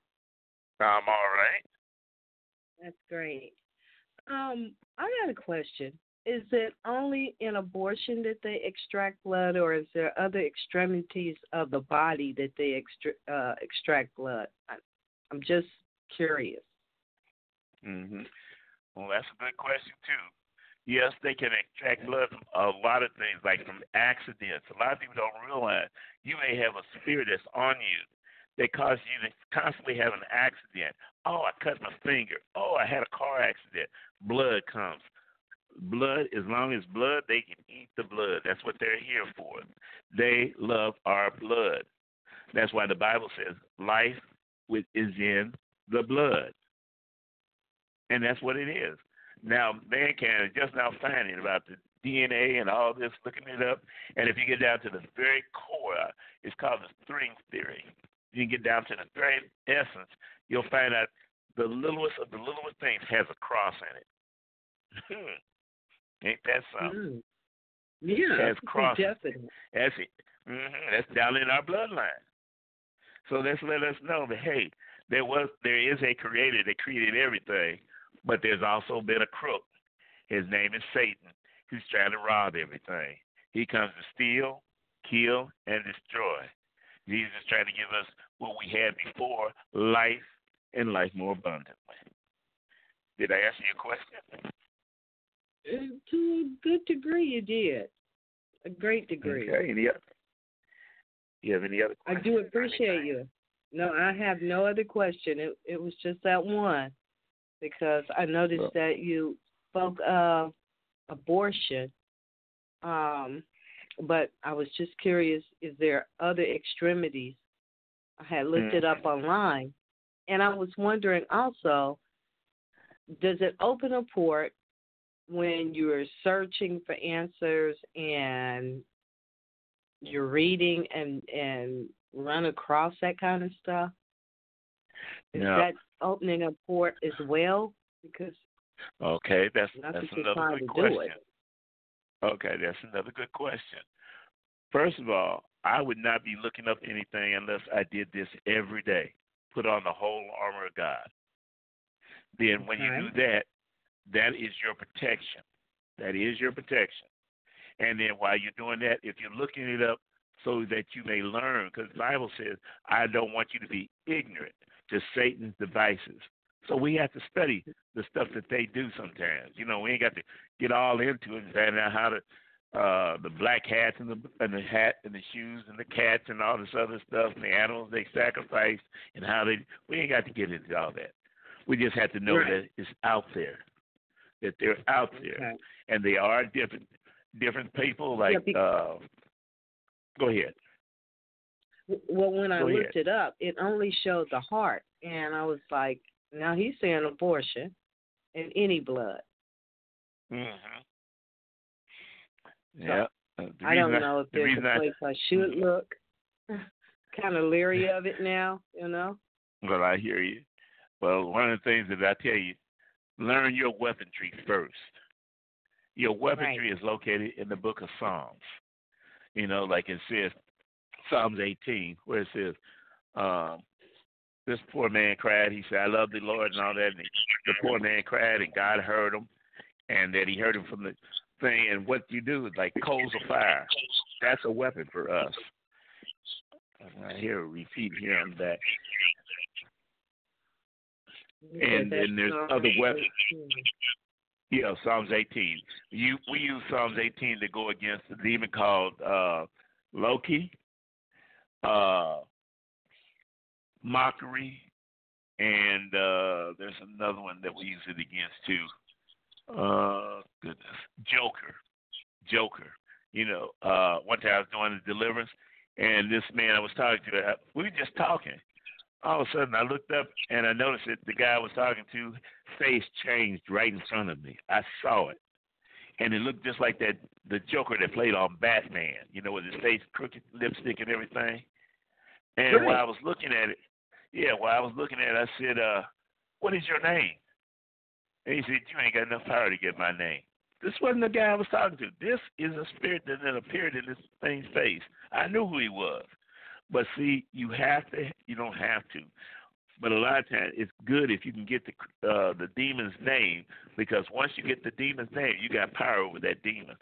I'm all right. That's great. Um, I got a question. Is it only in abortion that they extract blood, or is there other extremities of the body that they extra, uh, extract blood? I'm just curious. Mhm. Well, that's a good question too. Yes, they can extract blood from a lot of things, like from accidents. A lot of people don't realize you may have a spirit that's on you that cause you to constantly have an accident. Oh, I cut my finger. Oh, I had a car accident. Blood comes. Blood, as long as blood, they can eat the blood. That's what they're here for. They love our blood. That's why the Bible says life is in the blood. And that's what it is. Now, mankind is just now finding about the DNA and all this, looking it up. And if you get down to the very core, it's called the string theory If you get down to the very essence, you'll find out the littlest of the littlest things has a cross in it. Ain't that something? Mm. Yeah, has crosses. definitely. That's it. Mm-hmm. That's down in our bloodline. So let's let us know that hey, there was there is a creator that created everything, but there's also been a crook. His name is Satan, who's trying to rob everything. He comes to steal, kill, and destroy. Jesus is trying to give us what we had before life and life more abundantly. Did I answer your question? Uh, to a good degree, you did. A great degree. Okay. Any other? You have any other questions? I do appreciate you. No, I have no other question. It it was just that one because I noticed well, that you spoke of abortion. Um, but I was just curious: is there other extremities? I had looked mm. it up online, and I was wondering also: does it open a port when you're searching for answers and you're reading and and run across that kind of stuff? Is no. that opening a port as well? Because okay, that's that's another good question. Okay, that's another good question. First of all, I would not be looking up anything unless I did this every day. Put on the whole armor of God. Then, when you do that, that is your protection. That is your protection. And then, while you're doing that, if you're looking it up so that you may learn, because the Bible says, I don't want you to be ignorant to Satan's devices. So we have to study the stuff that they do sometimes. You know, we ain't got to get all into it and find out how to uh the black hats and the and the hat and the shoes and the cats and all this other stuff and the animals they sacrifice and how they we ain't got to get into all that. We just have to know right. that it's out there. that they're out there, okay. and they are different different people. Like, yeah, uh, go ahead. Well, when I go looked ahead. it up, it only showed the heart, and I was like, now he's saying abortion and any blood. Mhm. Yeah. Uh, I don't know if the there's a place I, I should mm-hmm. look. kind of leery of it now, you know. Well, I hear you. Well, one of the things that I tell you, learn your weaponry first. Your weaponry right. is located in the book of Psalms. You know, like it says, Psalms 18, where it says, um, this poor man cried. He said, I love the Lord and all that. And the poor man cried, and God heard him, and that he heard him from the thing. And what you do is like coals of fire. That's a weapon for us. I hear a repeat here on that. And then there's other weapons. Yeah, Psalms 18. You we use Psalms 18 to go against a demon called uh, Loki, uh, mockery, and uh, there's another one that we use it against too. Uh, goodness, Joker, Joker. You know, uh, one time I was doing the deliverance, and this man I was talking to, we were just talking. All of a sudden, I looked up and I noticed that the guy I was talking to face changed right in front of me. I saw it, and it looked just like that the Joker that played on Batman. You know, with his face crooked, lipstick, and everything. And Great. while I was looking at it, yeah, while I was looking at it, I said, uh, "What is your name?" And he said, "You ain't got enough power to get my name." This wasn't the guy I was talking to. This is a spirit that then appeared in this thing's face. I knew who he was. But see, you have to. You don't have to. But a lot of times, it's good if you can get the uh, the demon's name because once you get the demon's name, you got power over that demon.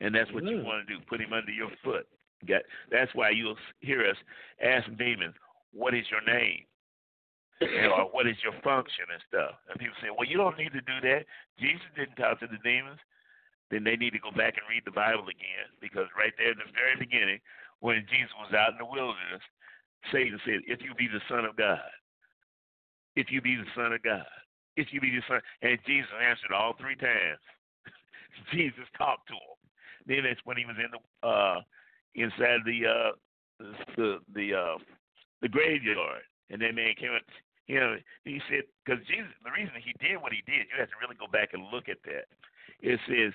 And that's what you want to do. Put him under your foot. Got, that's why you'll hear us ask demons, "What is your name?" and, or what is your function and stuff. And people say, well, you don't need to do that. Jesus didn't talk to the demons. Then they need to go back and read the Bible again because right there in the very beginning, when Jesus was out in the wilderness, Satan said, if you be the Son of God, if you be the Son of God, if you be the Son, and Jesus answered all three times. Jesus talked to him. Then that's when he was in the uh, inside the uh, the the uh, the graveyard, and that man came up you know, he said, because Jesus, the reason he did what he did, you have to really go back and look at that. It says,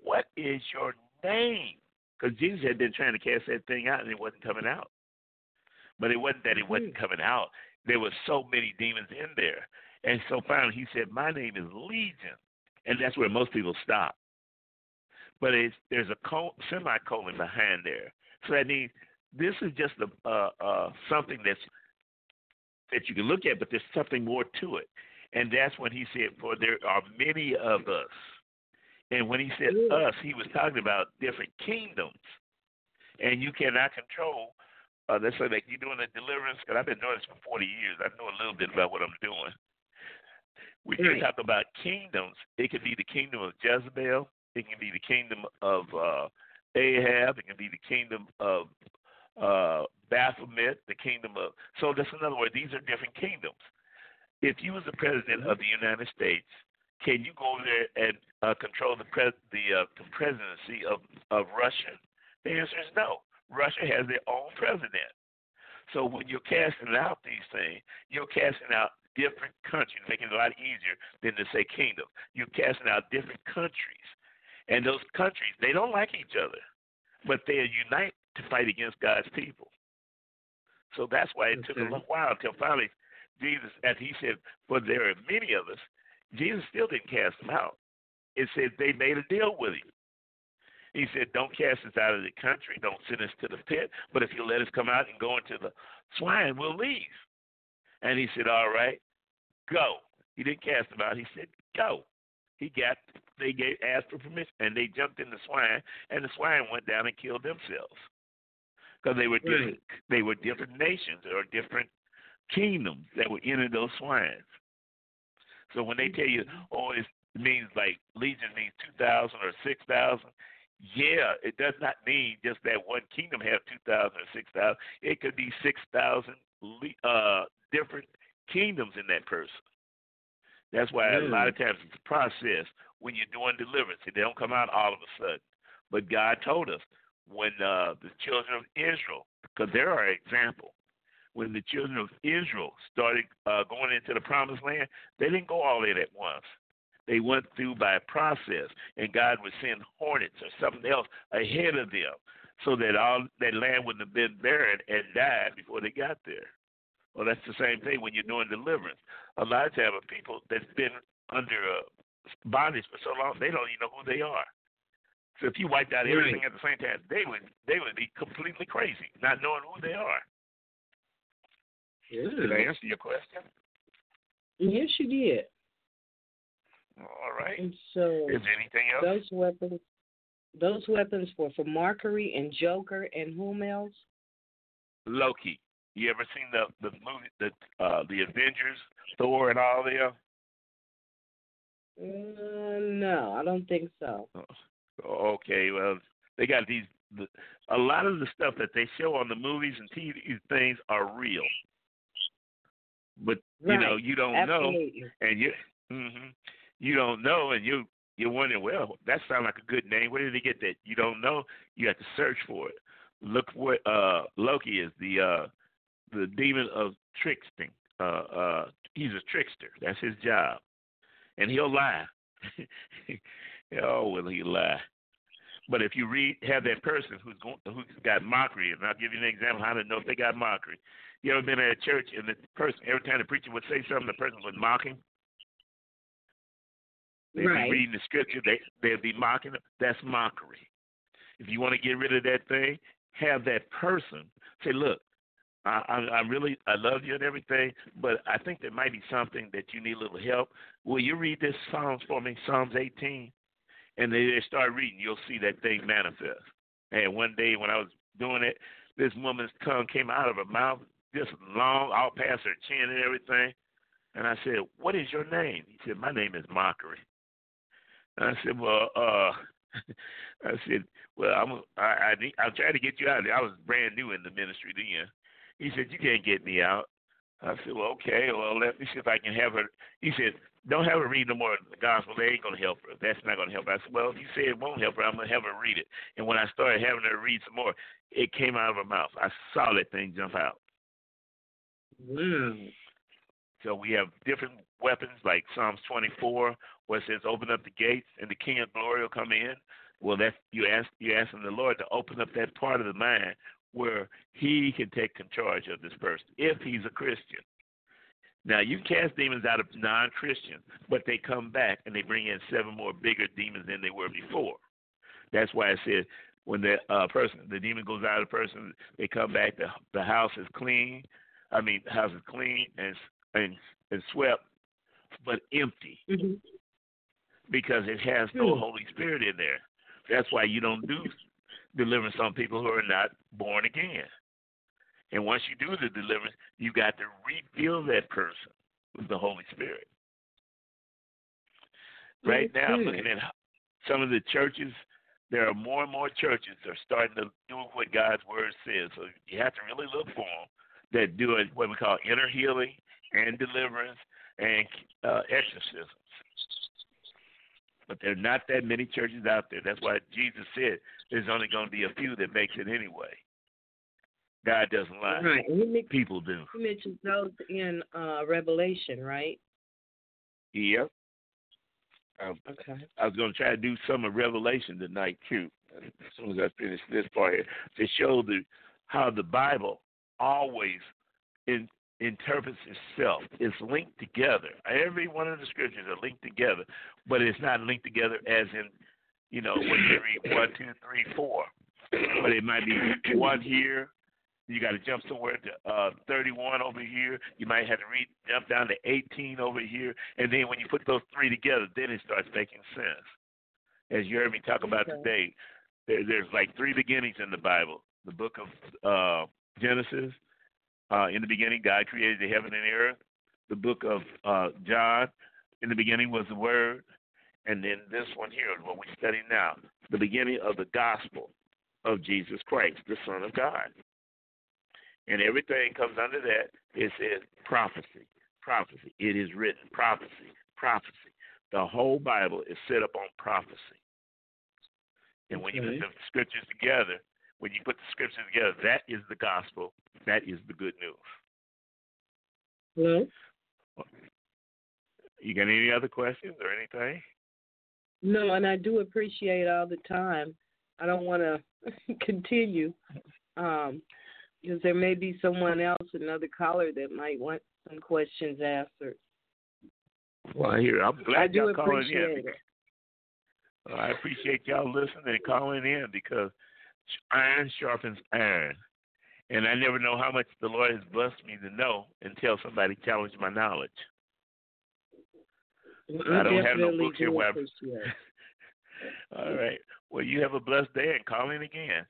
What is your name? Because Jesus had been trying to cast that thing out and it wasn't coming out. But it wasn't that it wasn't coming out. There were so many demons in there. And so finally he said, My name is Legion. And that's where most people stop. But it's, there's a col- semicolon behind there. So that means this is just a, uh, uh, something that's that you can look at, but there's something more to it. And that's when he said, For there are many of us. And when he said us, he was talking about different kingdoms. And you cannot control, uh, let's say, like you're doing a deliverance, because I've been doing this for 40 years. I know a little bit about what I'm doing. We can talk about kingdoms. It could be the kingdom of Jezebel, it can be the kingdom of uh, Ahab, it can be the kingdom of uh, Baphomet, the kingdom of. So that's another word. These are different kingdoms. If you was the president of the United States, can you go over there and uh, control the pres the, uh, the presidency of of Russia? The answer is no. Russia has their own president. So when you're casting out these things, you're casting out different countries, making it a lot easier than to say kingdom. You're casting out different countries. And those countries, they don't like each other, but they unite to fight against God's people. So that's why it took a little while until finally Jesus, as he said, for there are many of us, Jesus still didn't cast them out. It said they made a deal with him. He said, Don't cast us out of the country, don't send us to the pit, but if you let us come out and go into the swine, we'll leave. And he said, All right, go. He didn't cast them out. He said, Go. He got they gave asked for permission and they jumped in the swine and the swine went down and killed themselves because they were different. They were different nations or different kingdoms that were in those swines. So when they tell you, oh, it means like legion means two thousand or six thousand, yeah, it does not mean just that one kingdom have two thousand or six thousand. It could be six thousand uh, different kingdoms in that person. That's why mm. a lot of times it's a process when you're doing deliverance. They don't come out all of a sudden. But God told us when uh, the children of Israel, because there are examples, when the children of Israel started uh, going into the promised land, they didn't go all in at once. They went through by a process, and God would send hornets or something else ahead of them so that all that land wouldn't have been barren and died before they got there. Well, that's the same thing when you're doing deliverance. A lot of times, people that's been under uh, bondage for so long, they don't even know who they are. So if you wiped out everything right. at the same time, they would they would be completely crazy, not knowing who they are. Did I answer your question? Yes, you did. All right. And so is there anything else? Those weapons, those weapons were for Mercury and Joker and whom else? Loki. You ever seen the the movie the uh the Avengers, Thor, and all them? Uh, no, I don't think so. Oh, okay, well, they got these. The, a lot of the stuff that they show on the movies and TV things are real, but right. you know you don't Absolutely. know, and you mm-hmm, you don't know, and you you're wondering, well, that sounds like a good name. Where did he get that? You don't know. You have to search for it. Look what uh, Loki is the uh, the demon of tricksting. Uh, uh, he's a trickster. That's his job and he'll lie. oh, will he lie? But if you read, have that person who's going, who's got mockery, and I'll give you an example how to know if they got mockery. You ever been at a church and the person every time the preacher would say something, the person would mock him. They'd right. be reading the scripture, they they'd be mocking him. That's mockery. If you want to get rid of that thing, have that person say, "Look, I, I, I really I love you and everything, but I think there might be something that you need a little help. Will you read this Psalms for me, Psalms 18? And they, they start reading, you'll see that thing manifest. And one day when I was doing it, this woman's tongue came out of her mouth, just long, all past her chin and everything. And I said, "What is your name?" He said, "My name is Mockery." And I said, "Well, uh." I said, "Well, I'm I, I need, I'll try to get you out. I was brand new in the ministry then, he said, You can't get me out. I said, Well, okay, well, let me see if I can have her. He said, Don't have her read no more of the gospel. They ain't going to help her. That's not going to help her. I said, Well, if you say it won't help her, I'm going to have her read it. And when I started having her read some more, it came out of her mouth. I saw that thing jump out. So we have different weapons like Psalms 24, where it says, "Open up the gates, and the King of Glory will come in." Well, that's you ask you asking the Lord to open up that part of the mind where he can take charge of this person if he's a Christian. Now you cast demons out of non-Christians, but they come back and they bring in seven more bigger demons than they were before. That's why I said when the uh, person, the demon goes out of the person, they come back. The the house is clean. I mean, the house is clean and and and swept, but empty mm-hmm. because it has no mm-hmm. Holy Spirit in there. That's why you don't do delivering some people who are not born again. And once you do the deliverance, you got to refill that person with the Holy Spirit. Right now, I'm looking at some of the churches. There are more and more churches that are starting to do what God's word says. So you have to really look for them that do it, what we call inner healing and deliverance and uh, exorcisms. But there are not that many churches out there. That's why Jesus said there's only going to be a few that makes it anyway. God doesn't lie. Right. People do. You mentioned those in uh, Revelation, right? Yep. Um, okay. I was going to try to do some of Revelation tonight too, as soon as I finish this part here, to show the how the Bible always in, interprets itself. It's linked together. Every one of the scriptures are linked together, but it's not linked together as in you know, when you read one, two, three, four. But it might be one here. You got to jump somewhere to uh, 31 over here. You might have to read jump down to 18 over here, and then when you put those three together, then it starts making sense. As you heard me talk about okay. today, there, there's like three beginnings in the Bible. The book of uh, Genesis. Uh, in the beginning, God created the heaven and earth. The book of uh, John. In the beginning was the Word. And then this one here is what we study now the beginning of the gospel of Jesus Christ, the Son of God. And everything comes under that. It says prophecy. Prophecy. It is written. Prophecy. prophecy. The whole Bible is set up on prophecy. And when you put the scriptures together, when you put the scriptures together, that is the gospel. That is the good news. Hello? You got any other questions or anything? No, and I do appreciate all the time. I don't want to continue um, because there may be someone else, another caller, that might want some questions answered. Well, here I'm glad I y'all calling appreciate in. it. Uh, I appreciate y'all listening and calling in because iron sharpens iron. And I never know how much the Lord has blessed me to know until somebody challenged my knowledge. I, I don't have no definitely book here do where I- appreciate. All right. Well, you have a blessed day and call in again.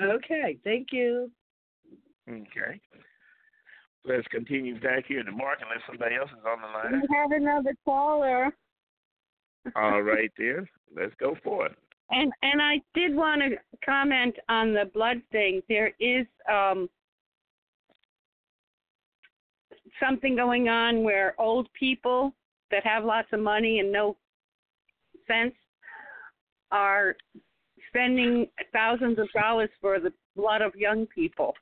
Okay, thank you. Okay. Let's continue back here to Mark unless somebody else is on the line. We have another caller. All right, then. Let's go for it. And and I did want to comment on the blood thing. There is um something going on where old people that have lots of money and no sense are spending thousands of dollars for the blood of young people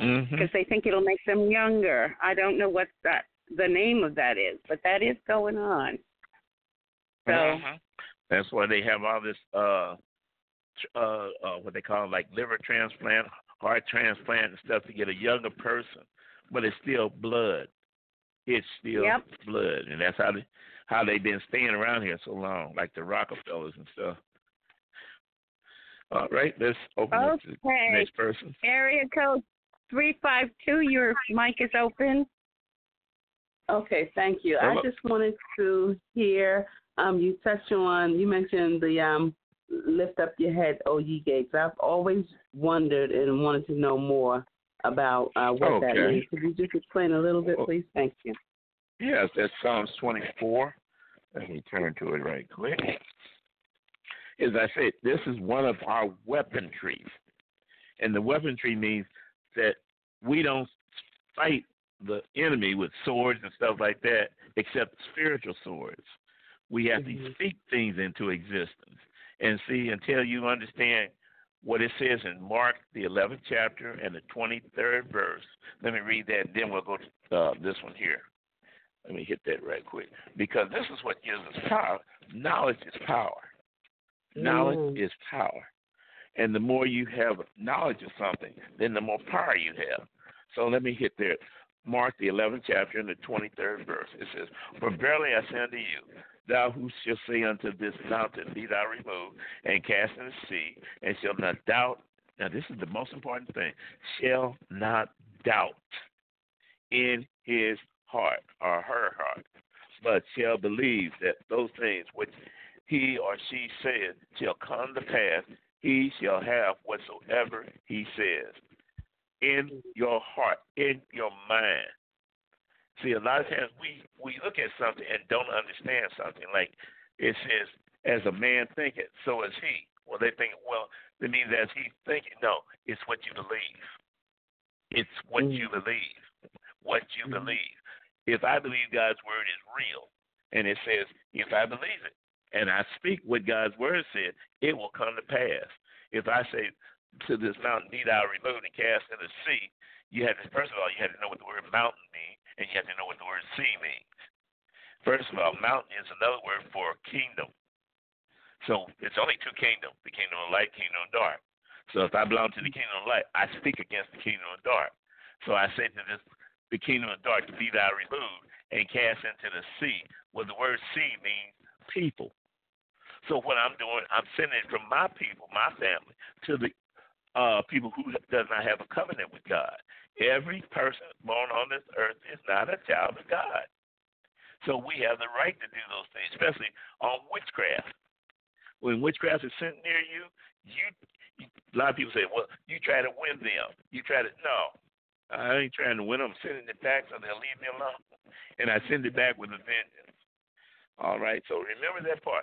Mm-hmm. because they think it'll make them younger. I don't know what that the name of that is, but that is going on. So Mhm. That's why they have all this uh uh uh what they call it, like liver transplant, heart transplant and stuff to get a younger person. But it's still blood. It's still Yep. blood. And that's how they how they've been staying around here so long, like the Rockefellers and stuff. All right, let's open up to the next person. area code three five two, your mic is open. Okay, thank you. Hello. I just wanted to hear um, you touched on you mentioned the um, lift up your head, O ye gates. I've always wondered and wanted to know more about uh, what that means. Could you just explain a little bit, please? Thank you. Yes, that's Psalms 24. Let me turn to it right quick. As I said, this is one of our weaponries. And the weaponry means that we don't fight the enemy with swords and stuff like that, except spiritual swords. We have to Mhm. speak things into existence. And see, until you understand what it says in Mark, the 11th chapter and the 23rd verse, let me read that, and then we'll go to uh, this one here. Let me hit that right quick. Because this is what gives us power. Knowledge is power. Knowledge Mm. is power. And the more you have knowledge of something, then the more power you have. So let me hit there. Mark the 11th chapter and the 23rd verse. It says, For verily I say unto you, thou who shall say unto this mountain, Be thou removed, and cast in the sea, and shall not doubt. Now, this is the most important thing. Shall not doubt in his heart or her heart, but shall believe that those things which he or she said shall come to pass, he shall have whatsoever he says in your heart, in your mind. See, a lot of times we, we look at something and don't understand something. Like it says, as a man thinketh, so is he. Well, they think, well, that means as he's thinking. No, it's what you believe. It's what mm. you believe. What you mm-hmm. believe. If I believe God's word is real, and it says, if I believe it, and I speak what God's word said, it will come to pass. If I say to this mountain, be thou removed and cast in the sea, you had to, first of all, you had to know what the word mountain means, and you have to know what the word sea means. First of all, mountain is another word for kingdom. So it's only two kingdoms, the kingdom of light, kingdom of dark. So if I belong to the kingdom of light, I speak against the kingdom of dark. So I say to this the kingdom of dark be thou removed and cast into the sea. Well the word sea means people. So what I'm doing, I'm sending it from my people, my family, to the uh, people who does not have a covenant with God. Every person born on this earth is not a child of God. So we have the right to do those things, especially on witchcraft. When witchcraft is sent near you, you, you a lot of people say, "Well, you try to win them. You try to no." I ain't trying to win them. I'm sending it back so they'll leave me alone, and I send it back with a vengeance. All right. So remember that part.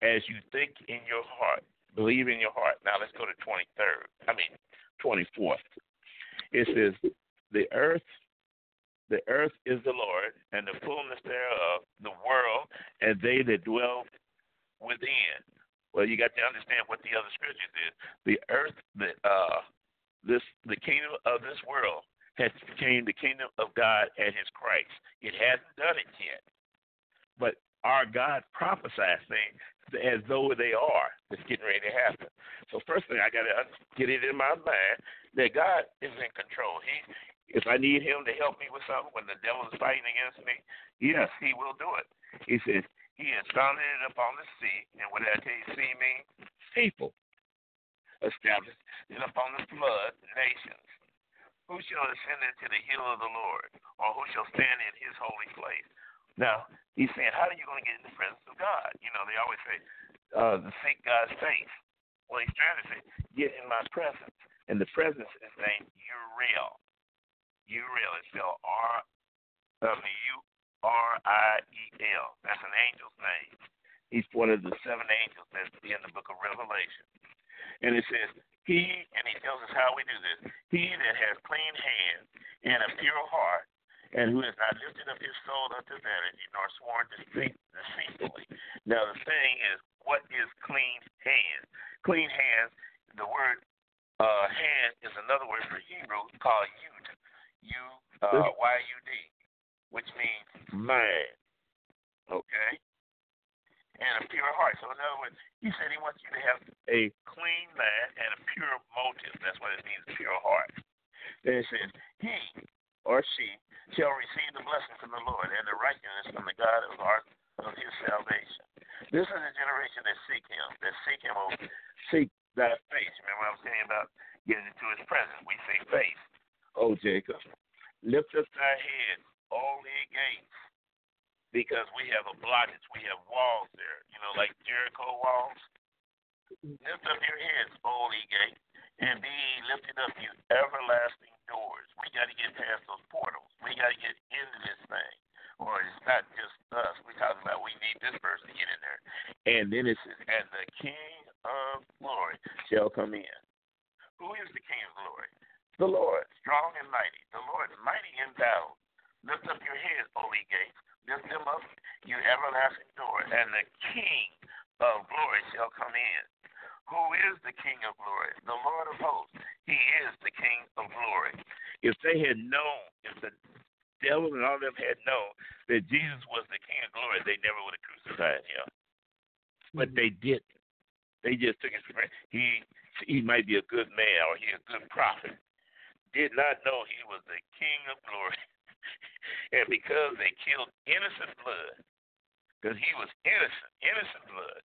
As you think in your heart, believe in your heart. Now let's go to 23rd. I mean, 24th. It says, "The earth, The earth is the Lord, and the fullness thereof, the world, and they that dwell within. Well, you got to understand what the other scriptures is. The earth, the uh, this the kingdom of this world has became the kingdom of God and His Christ. It hasn't done it yet, but our God prophesies things as though they are. It's getting ready to happen. So first thing I got to get it in my mind that God is in control. He, if I need Him to help me with something when the devil is fighting against me, yes, He will do it. He says He has founded it upon the sea, and what did I tell you? Sea means people. Established it upon the flood, nations. Who shall ascend into the hill of the Lord, or who shall stand in His holy place? Now, he's saying, how are you going to get in the presence of God? You know, they always say, uh, seek God's face. Well, he's trying to say, get in my presence. And the presence is named Uriel. Uriel is spelled R W R I E L. That's an angel's name. He's one of the seven angels that's in the book of Revelation. And it says, He, and he tells us how we do this, he that has clean hands and a pure heart, and who has not lifted up his soul unto vanity, nor sworn deceitfully. Now the thing is, what is clean hands? Clean hands, the word uh, hand is another word for Hebrew called yud, U uh, Y U D, which means mind. Okay? And a pure heart. So in other words, he said he wants you to have a clean mind and a pure motive. That's what it means, pure heart. Then it says, he or she shall receive the blessing from the Lord and the righteousness from the God of our of his salvation. This is a generation that seek him, that seek him seek that face. Remember I was saying about getting into his presence. We say face. Oh Jacob. Lift up thy head, all ye gates, because we have a blockage, we have walls there, you know, like Jericho walls. Lift up your heads, all ye gates, and be lifted up, you everlasting doors. We got to get past those portals. We got to get into this thing. Or it's not just us. We're talking about we need this person to get in there. And then it says, and the King of glory shall come in. Who is the King of glory? The Lord, strong and mighty. The Lord, mighty in battle. Lift up your heads, ye gates. Lift them up, you everlasting doors. And the King of glory shall come in. Who is the King of glory? The Lord of hosts. He is the King of glory. If they had known, if the devil and all of them had known that Jesus was the King of glory, they never would have crucified him. But mm-hmm. they didn't. They just took his he he might be a good man or he a good prophet. Did not know he was the King of glory. and because they killed innocent blood, because he was innocent, innocent blood,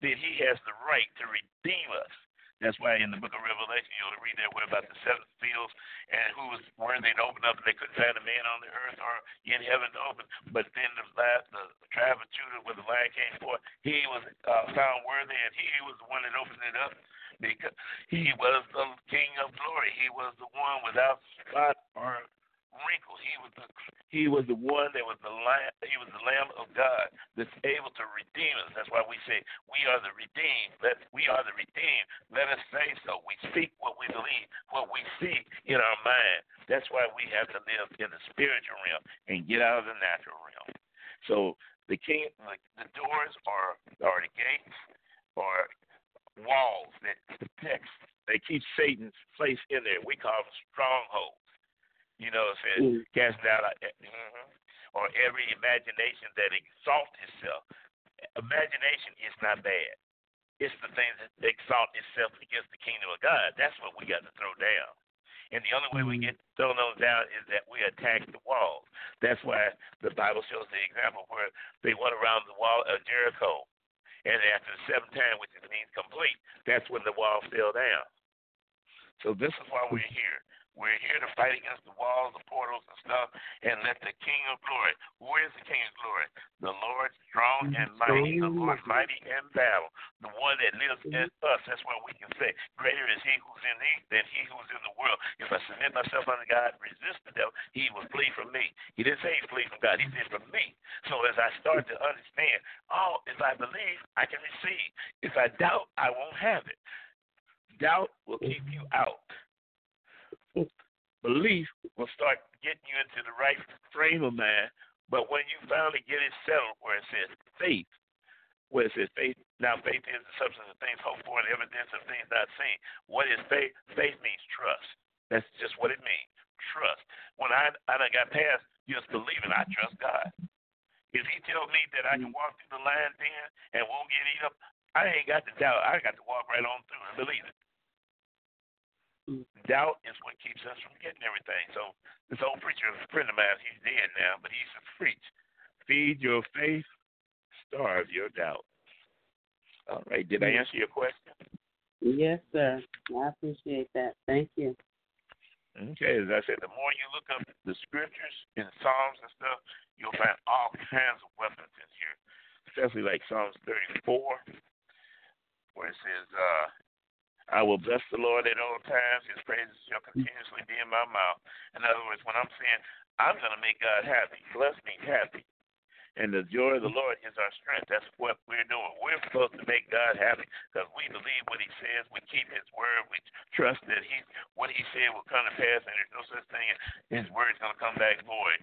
then he has the right to redeem us. That's why in the book of Revelation, you'll read there what about the seven seals and who was worthy to open up, and they couldn't find a man on the earth or in heaven to open. But then the last, the tribe of Judah, where the lion came forth, he was uh, found worthy, and he was the one that opened it up because he was the King of glory. He was the one without spot or wrinkle. He was the he was the one that was the lamb. He was the Lamb of God that's able to redeem us. That's why we say we are the redeemed. Let we are the redeemed. Let us say so. We speak what we believe, what we see in our mind. That's why we have to live in the spiritual realm and get out of the natural realm. So the king, the, the doors are are the gates, or walls that protect. They keep Satan's place in there. We call them strongholds. You know, it says mm. cast out mm-hmm, or every imagination that exalts itself. Imagination is not bad. It's the things that exalt itself against the kingdom of God. That's what we got to throw down. And the only way we mm-hmm. get thrown those down is that we attack the walls. That's why the Bible shows the example where they went around the wall of Jericho. And after the seventh time, which means complete, that's when the wall fell down. So this is why we're here. We're here to fight against the walls, the portals, and stuff, and let the King of Glory. Who is the King of Glory? The Lord strong and mighty, the Lord mighty in battle, the one that lives in us. That's why we can say, Greater is he who's in thee than he who's in the world. If I submit myself unto God, resist the devil, he will flee from me. He didn't say he flee from God, he said from me. So as I start to understand, oh, if I believe, I can receive. If I doubt, I won't have it. Doubt will keep you out. Belief will start getting you into the right frame of mind. But when you finally get it settled where it says faith, where it says faith, now faith is the substance of things hoped for and evidence of things not seen. What is faith? Faith means trust. That's just what it means. Trust. When I I done got past just believing, I trust God. If He tells me that I can walk through the line then and won't get eaten up, I ain't got to doubt. I got to walk right on through and believe it. Doubt is what keeps us from getting everything. So this old preacher, a friend of mine, he's dead now, but he used to preach, feed your faith, starve your doubt. All right. Did I answer your question? Yes, sir. I appreciate that. Thank you. Okay, as I said, the more you look up the scriptures in Psalms and stuff, you'll find all kinds of weapons in here, especially like Psalms 34, where it says, uh, I will bless the Lord at all times. His praises shall continuously be in my mouth. In other words, when I'm saying I'm going to make God happy, bless me happy. And the joy of the Lord is our strength. That's what we're doing. We're supposed to make God happy because we believe what He says. We keep His word. We trust that He, what He said will come to pass, and there's no such thing as His word is going to come back void.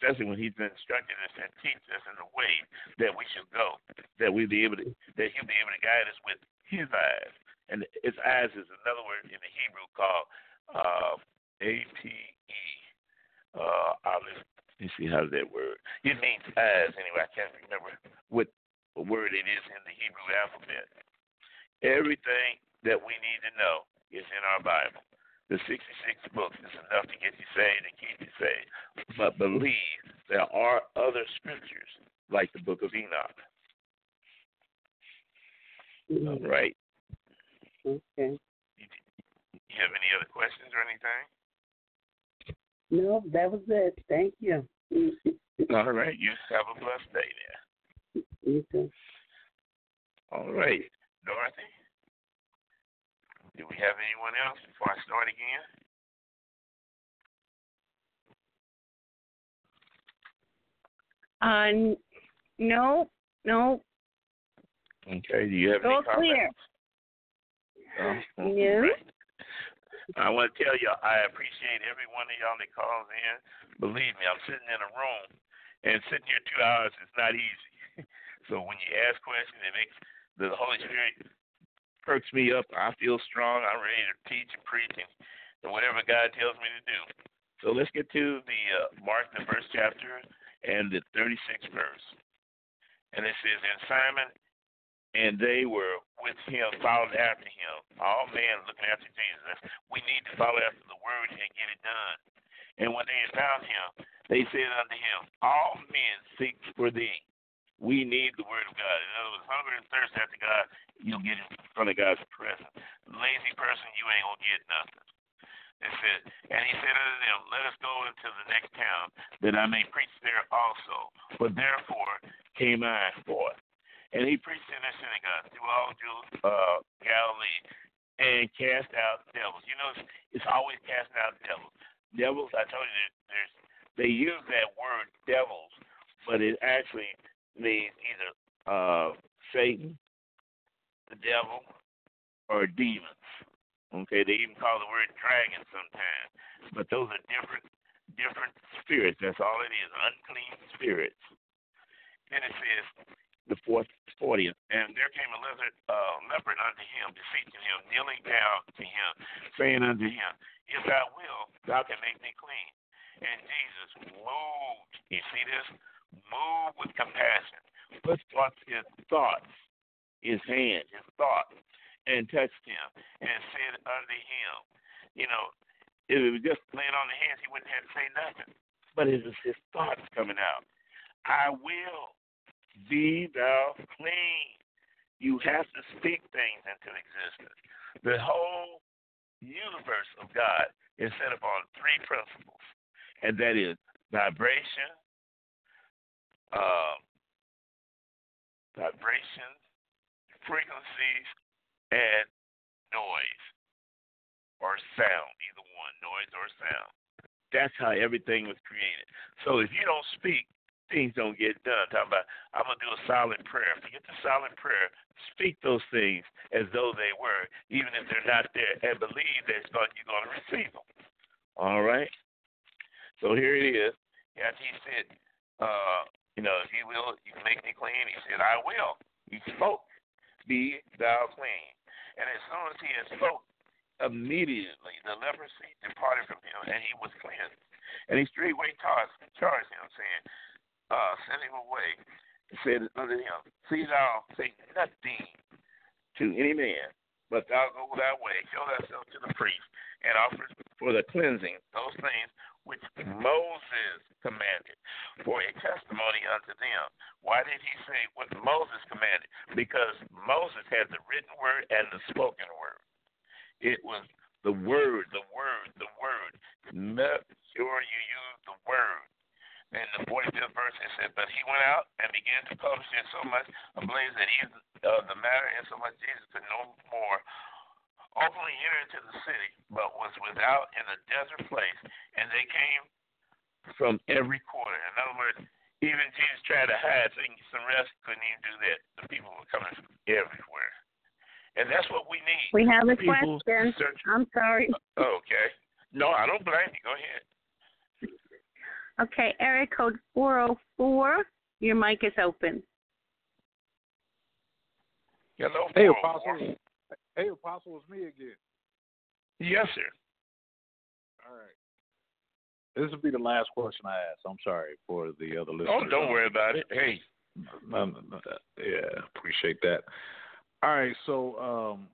Especially when He's been instructing us and teaching us in the way that we should go, that we be able to, that He'll be able to guide us with His eyes and its eyes is another word in the Hebrew called uh, A-P-E. Uh, let me see how that word. It means eyes anyway. I can't remember what word it is in the Hebrew alphabet. Everything that we need to know is in our Bible. The 66 books is enough to get you saved and keep you saved. But believe there are other scriptures like the book of Enoch. All right. Okay. You have any other questions or anything? No, that was it. Thank you. All right. You have a blessed day there. You too. All right. Dorothy, do we have anyone else before I start again? Uh, no, no. Okay. Do you have Go any comments? clear. Oh, Yeah. right. I want to tell y'all, I appreciate every one of y'all that calls in. Believe me, I'm sitting in a room, and sitting here two hours is not easy. so when you ask questions, it makes the Holy Spirit perks me up. I feel strong. I'm ready to teach and preach and whatever God tells me to do. So let's get to the uh, Mark, the first chapter, and the 36th verse. And it says, And Simon and they were with him, followed after him. All men looking after Jesus. We need to follow after the word and get it done. And when they had found him, they said unto him, All men seek for thee. We need the word of God. In other words, hunger and thirst after God, you'll get in front of God's presence. Lazy person, you ain't gonna get nothing. It said, and he said unto them, Let us go into the next town, that I may preach there also. For therefore came I forth. And he preached in the synagogue through all Jews, uh, Galilee and cast out devils. You know, it's, it's always casting out devils. Devils, I told you, there's they use that word devils, but it actually means either uh, Satan, the devil, or demons. Okay, they even call the word dragon sometimes, but those are different different spirits. That's all it is, unclean spirits. Then it says, the fourth, 40th. And there came a lizard, uh, leopard unto him, beseeching him, kneeling down to him, saying unto him, If thou wilt, thou can make me clean. And Jesus moved, you see this? Moved with compassion, put forth his thoughts, his hand, his thoughts, and touched him, and said unto him, You know, if it was just laying on the hands, he wouldn't have to say nothing. But it was his thoughts coming out. I will be thou clean. You have to speak things into existence. The whole universe of God is set upon three principles, and that is vibration, uh, vibrations, frequencies, and noise or sound, either one, noise or sound. That's how everything was created. So if you don't speak, things don't get done. Talking about I'm gonna do a silent prayer. Forget the silent prayer. Speak those things as though they were, even if they're not there, and believe that you're going to receive them. All right. So here it is. After he said, uh, you know, if you will, you can make me clean. He said, I will. He spoke, be thou clean. And as soon as he had spoke, immediately the leprosy departed from him, and he was cleansed. And he straightway charged, charged him, saying, uh, send him away. He said unto him, See thou say nothing to any man, but thou go thy way, show thyself to the priest, and offer for the cleansing those things which Moses commanded for a testimony unto them. Why did he say what Moses commanded? Because Moses had the written word and the spoken word. It was the word, the word, the word. Make sure you use the word. In the 45th verse, it said, But he went out and began to publish in so much ablaze that he, uh, the matter, and so much Jesus could no more openly enter into the city, but was without in a desert place, and they came from every quarter. In other words, even Jesus tried to hide so he can get some rest, couldn't even do that. The people were coming from everywhere. And that's what we need. We have a people question. Search. I'm sorry. Uh, okay. No, I don't blame you. Go ahead. Okay, area code 404. Your mic is open. Hello, Hey, Apostle. Hey, Apostle, it's me again. Yes, sir. All right. This will be the last question I ask. I'm sorry for the other listeners. Oh, don't worry about it. Hey. No, no, no, yeah, appreciate that. All right, so um,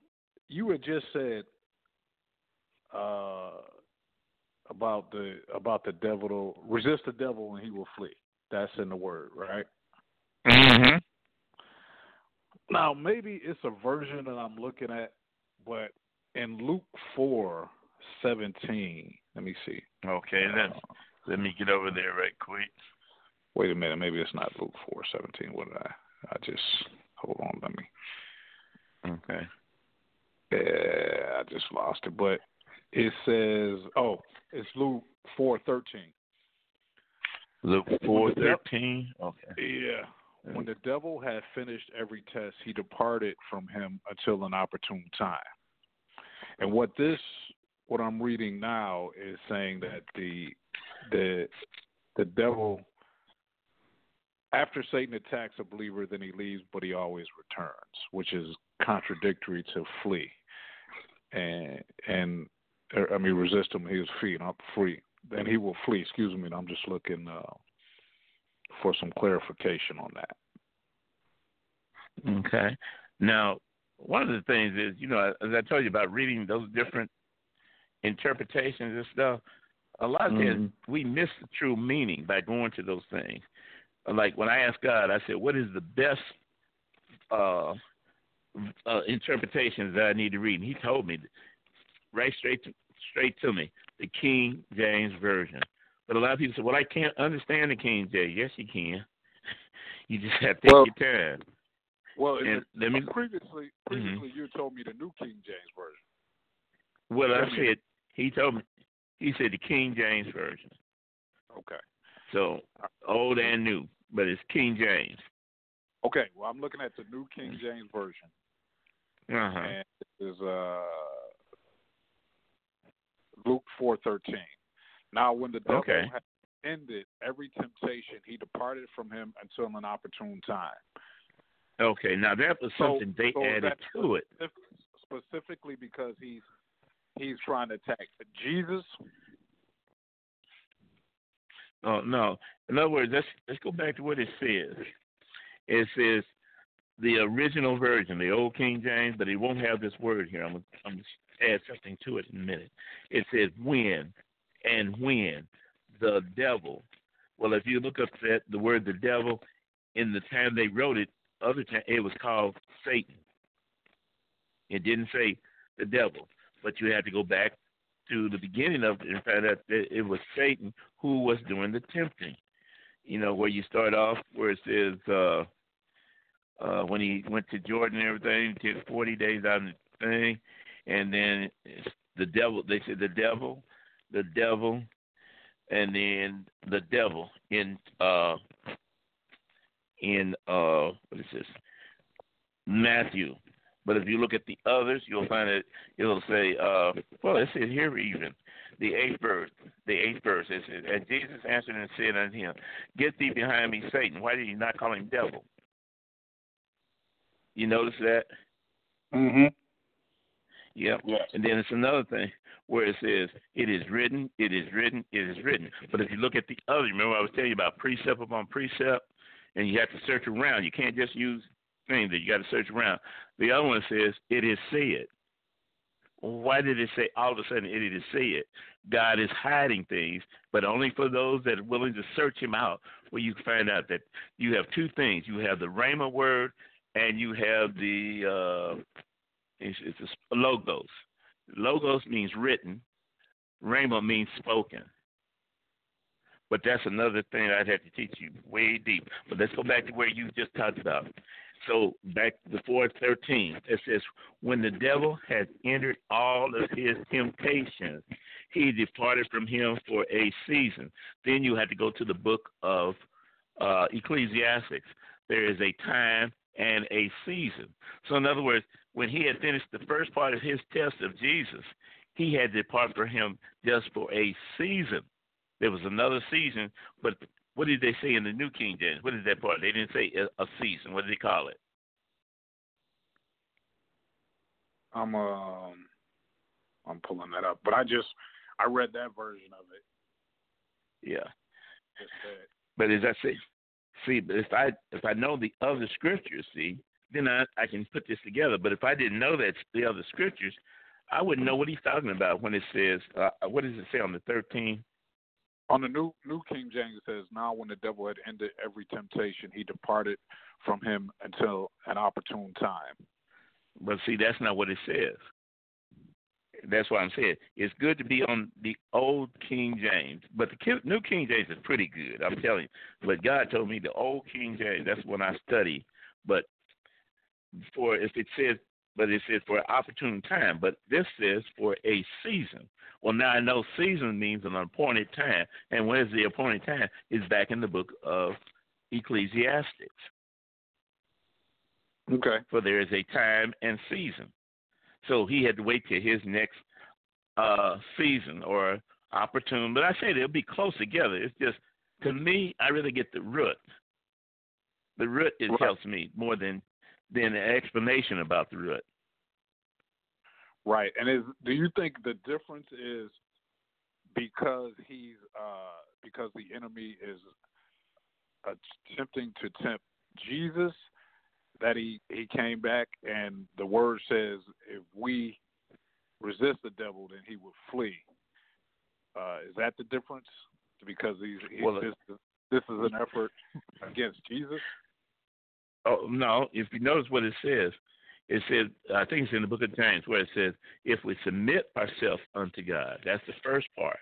you had just said uh, about the about the devil to resist the devil and he will flee. That's in the word, right? Mm-hmm. Now maybe it's a version that I'm looking at, but in Luke four seventeen, let me see. Okay, then Uh, let me get over there right quick. wait a minute, maybe it's not Luke four seventeen. What did I? I just hold on. Let me. Okay. Yeah, I just lost it, but it says, oh, it's Luke four thirteen. Luke four thirteen. Okay. Yeah. When the devil had finished every test, he departed from him until an opportune time. And what this, what I'm reading now, is saying that the the the devil, after Satan attacks a believer, then he leaves, but he always returns, which is contradictory to flee. And and I mean resist him, he is free, not free. Then he will flee. Excuse me. I'm just looking. Uh, for some clarification on that. Okay. Now, one of the things is, you know, as I told you about reading those different interpretations and stuff, a lot of Mm-hmm. times we miss the true meaning by going to those things. Like when I asked God, I said, "What is the best uh, uh, interpretations that I need to read?" And He told me, right straight to, straight to me, the King James version. But a lot of people say, "Well, I can't understand the King James." Yes, you can. you just have to take Well- your time. Well, And let me. previously, previously you told me the New King James version. Well, I said he told me. He said the King James version. Okay. So old and new, but it's King James. Okay. Well, I'm looking at the New King James version, Uh huh. and it is uh, Luke four thirteen. Now, when the devil Okay. had ended every temptation, he departed from him until an opportune time. Okay. Now that was So- something they so added to it. specifically because he's he's trying to attack Jesus. Oh no. In other words, let's let's go back to what it says. It says the original version, the old King James, but it won't have this word here. I'm I'm add something to it in a minute. It says when and when the devil. Well, if you look up that the word the devil, in the time they wrote it, other time it was called Satan. It didn't say the devil, but you had to go back to the beginning of it and find out that it was Satan who was doing the tempting. You know, where you start off where it says uh uh when he went to Jordan and everything, he did forty days out in the thing, and then it's the devil they said the devil, the devil, and then the devil in uh in uh what is this? Matthew. But if you look at the others, you'll find it. It'll say, uh, well, it says here even the eighth verse. The eighth verse is, and Jesus answered and said unto him, Get thee behind me, Satan. Why did you not call him devil? You notice that? Mhm. Yep. Yes. And then it's another thing where it says, It is written, it is written, it is written. But if you look at the other, remember I was telling you about precept upon precept, and you have to search around. You can't just use things that you got to search around. The other one says, It is said. Why did it say all of a sudden it is said? God is hiding things, but only for those that are willing to search Him out, where you find out that you have two things: you have the Rhema word, and you have the uh, it's, it's a logos. Logos means written. Rhema means spoken. But that's another thing I'd have to teach you way deep. But let's go back to where you just talked about. So back before 13, it says, when the devil had entered all of his temptations, he departed from him for a season. Then you had to go to the book of uh, Ecclesiastics. There is a time and a season. So in other words, when he had finished the first part of his test of Jesus, he had departed from him just for a season. There was another season, but what did they say in the New King James? What is that part? They didn't say a, season. What did they call it? I'm um I'm pulling that up, but I just I read that version of it. Yeah. But as I say, see, but if I if I know the other scriptures, see, then I I can put this together. But if I didn't know that the other scriptures, I wouldn't know what he's talking about when it says uh, what does it say on the 13? On the new New King James it says, "Now when the devil had ended every temptation, he departed from him until an opportune time." But see, that's not what it says. That's why I'm saying it's good to be on the old King James, but the New King James is pretty good. I'm telling you. But God told me the old King James. That's when I study. But for if it says, but it says for an opportune time. But this says for a season. Well, now I know season means an appointed time, and when is the appointed time? Is back in the book of Ecclesiastics. Okay. For there is a time and season. So he had to wait till his next uh, season or opportune. But I say they'll be close together. It's just to me, I really get the root. The root it right. helps me more than than an explanation about the root. Right. And is do you think the difference is because he's uh because the enemy is attempting to tempt Jesus that he he came back and the word says if we resist the devil then he will flee uh, is that the difference because he's, he's well, this, this is an effort against jesus oh no if you notice what it says it says i think it's in the book of james where it says if we submit ourselves unto god that's the first part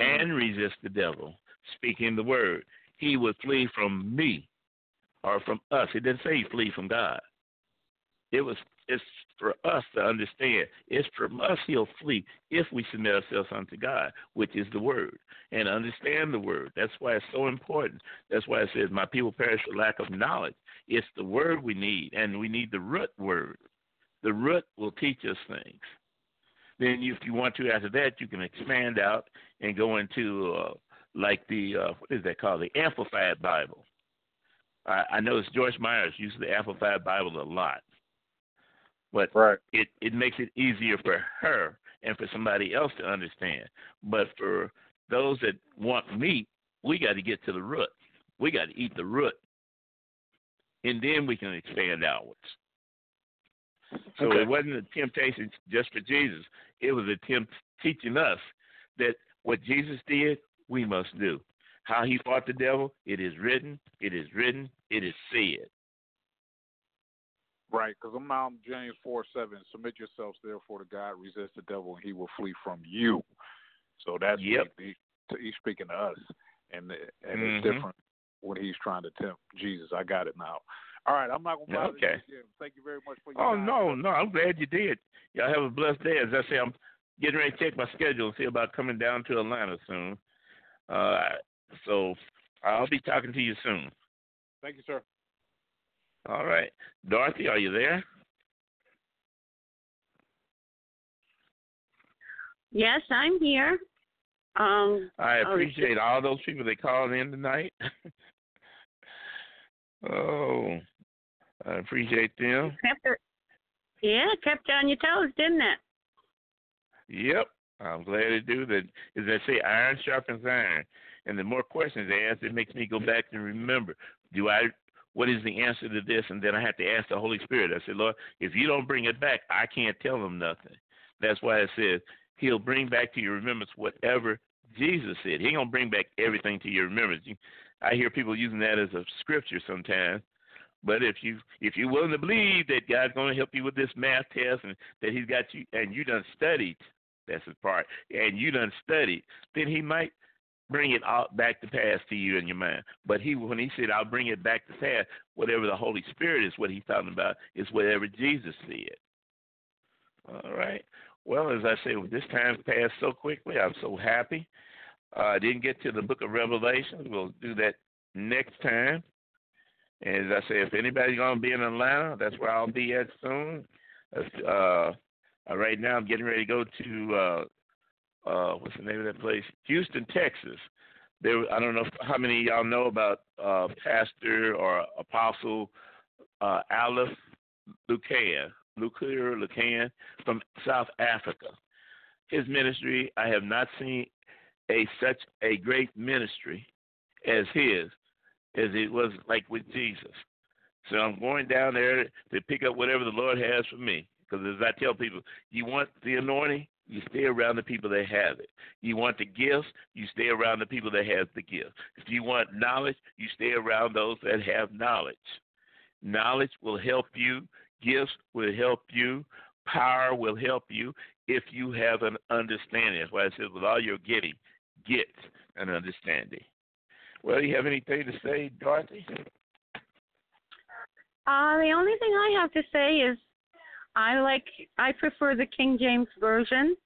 mm-hmm. and resist the devil speaking the word he would flee from me or from us. It didn't say he flee from God. It was it's for us to understand. It's from us he'll flee if we submit ourselves unto God, which is the word, and understand the word. That's why it's so important. That's why it says, "My people perish for lack of knowledge." It's the word we need, and we need the root word. The root will teach us things. Then, if you want to, after that, you can expand out and go into uh, like the uh, what is that called? The Amplified Bible I, I noticed Joyce Meyers uses the Amplified Bible a lot, but right. it it makes it easier for her and for somebody else to understand. But for those that want meat, we got to get to the root. We got to eat the root, and then we can expand outwards. So okay. it wasn't a temptation just for Jesus. It was a tempt teaching us that what Jesus did, we must do. How he fought the devil, it is written, it is written, it is said. Right, because I'm now James 4 7. Submit yourselves therefore to God, resist the devil, and he will flee from you. So that's yep. he, he's speaking to us. And, and mm-hmm. it's different when he's trying to tempt Jesus. I got it now. All right, I'm not going to bother okay. you. Thank you very much for your Oh, time. no, no. I'm glad you did. Y'all have a blessed day. As I say, I'm getting ready to check my schedule and see about coming down to Atlanta soon. Uh, so I'll be talking to you soon. Thank you, sir. All right. Dorothy, are you there? Yes, I'm here. Um, I appreciate oh, all those people that called in tonight. oh, I appreciate them. Kept yeah, kept you on your toes, didn't it? Yep. I'm glad to do that. As I say, iron sharpens iron. And the more questions they ask, it makes me go back and remember. Do I what is the answer to this? And then I have to ask the Holy Spirit. I said, Lord, if you don't bring it back, I can't tell them nothing. That's why it says he'll bring back to your remembrance whatever Jesus said. He ain't gonna bring back everything to your remembrance. I hear people using that as a scripture sometimes. But if you if you're willing to believe that God's gonna help you with this math test and that He's got you and you done studied, that's his part, and you done studied, then He might bring it all back to pass to you in your mind. But he when he said, I'll bring it back to pass, whatever the Holy Spirit is what he's talking about is whatever Jesus said. All right. Well, as I say, this time passed so quickly. I'm so happy. Uh, I didn't get to the book of Revelation. We'll do that next time. And as I say, if anybody's going to be in Atlanta, that's where I'll be at soon. Uh, right now, I'm getting ready to go to uh, uh, what's the name of that place? Houston, Texas. There, I don't know how many y'all know about uh, Pastor or Apostle uh, Alph Lukau, Lukau from South Africa. His ministry, I have not seen a such a great ministry as his, as it was like with Jesus. So I'm going down there to pick up whatever the Lord has for me. Because as I tell people, you want the anointing, you stay around the people that have it. You want the gifts, you stay around the people that have the gift. If you want knowledge, you stay around those that have knowledge. Knowledge will help you, gifts will help you, power will help you if you have an understanding. That's why I said with all your getting, get an understanding. Well, do you have anything to say, Dorothy? Uh, the only thing I have to say is I like I prefer the King James version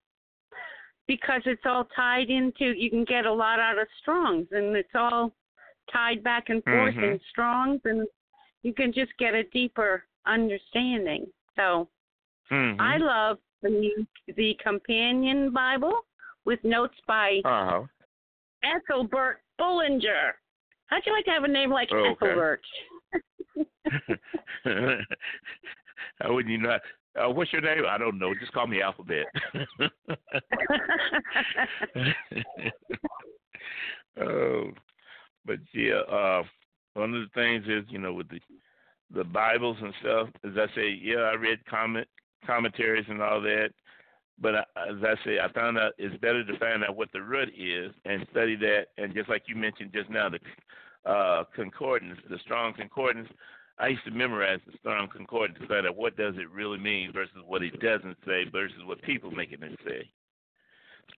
because it's all tied into you can get a lot out of Strong's and it's all tied back and forth mm-hmm. in Strong's and you can just get a deeper understanding. So mm-hmm. I love the the companion Bible with notes by uh-huh. Ethelbert Bullinger. How'd you like to have a name like. Ethelbert? How wouldn't you not? Uh, what's your name? I don't know. Just call me Alphabet. oh, but yeah, uh, one of the things is you know with the the Bibles and stuff. As I say, yeah, I read comment commentaries and all that. But as I say, I found out it's better to find out what the root is and study that. And just like you mentioned just now, the uh, concordance, the strong concordance. I used to memorize the Strong Concordance to find out what does it really mean versus what it doesn't say versus what people making it say.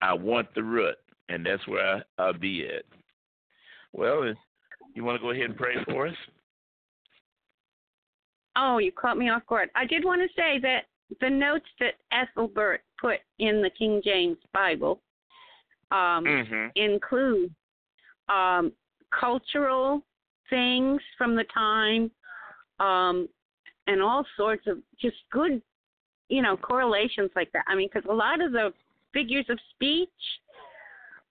I want the root, and that's where I, I'll be at. Well, you want to go ahead and pray for us? Oh, you caught me off guard. I did want to say that the notes that Ethelbert put in the King James Bible um, mm-hmm. include um, cultural things from the time um, and all sorts of just good, you know, correlations like that. I mean, because a lot of the figures of speech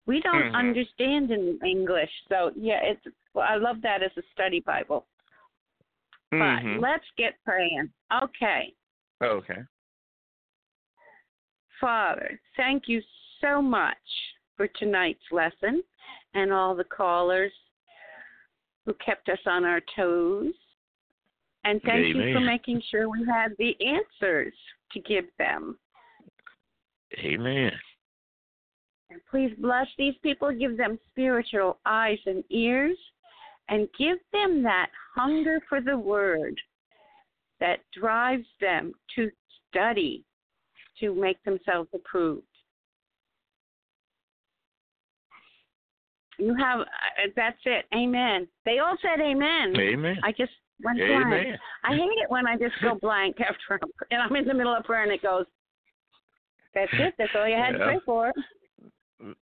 we don't mm-hmm. understand in English. So yeah, it's well, I love that as a study Bible. Mm-hmm. But let's get praying. Okay. Oh, okay. Father, thank you so much for tonight's lesson and all the callers who kept us on our toes. And thank Amen. you for making sure we had the answers to give them. Amen. And please bless these people, give them spiritual eyes and ears, and give them that hunger for the word that drives them to study to make themselves approved. You have, uh, that's it. Amen. They all said amen. Amen. I just went Amen. blank. I hate it when I just go blank after I'm, and I'm in the middle of prayer and it goes. That's it. That's all you had yeah. to pray for.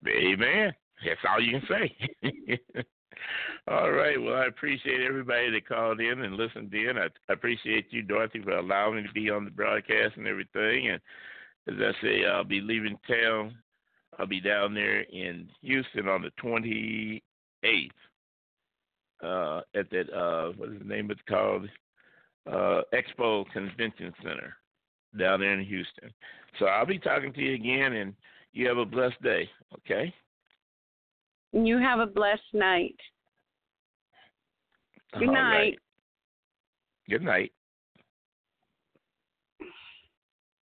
Amen. That's all you can say. all right. Well, I appreciate everybody that called in and listened in. I, I appreciate you, Dorothy, for allowing me to be on the broadcast and everything. And as I say, I'll be leaving town I'll be down there in Houston on the 28th uh, at that uh, what is the name it's called uh, Expo Convention Center down there in Houston. So I'll be talking to you again, and you have a blessed day. Okay. You have a blessed night. Good All night. Right. Good night.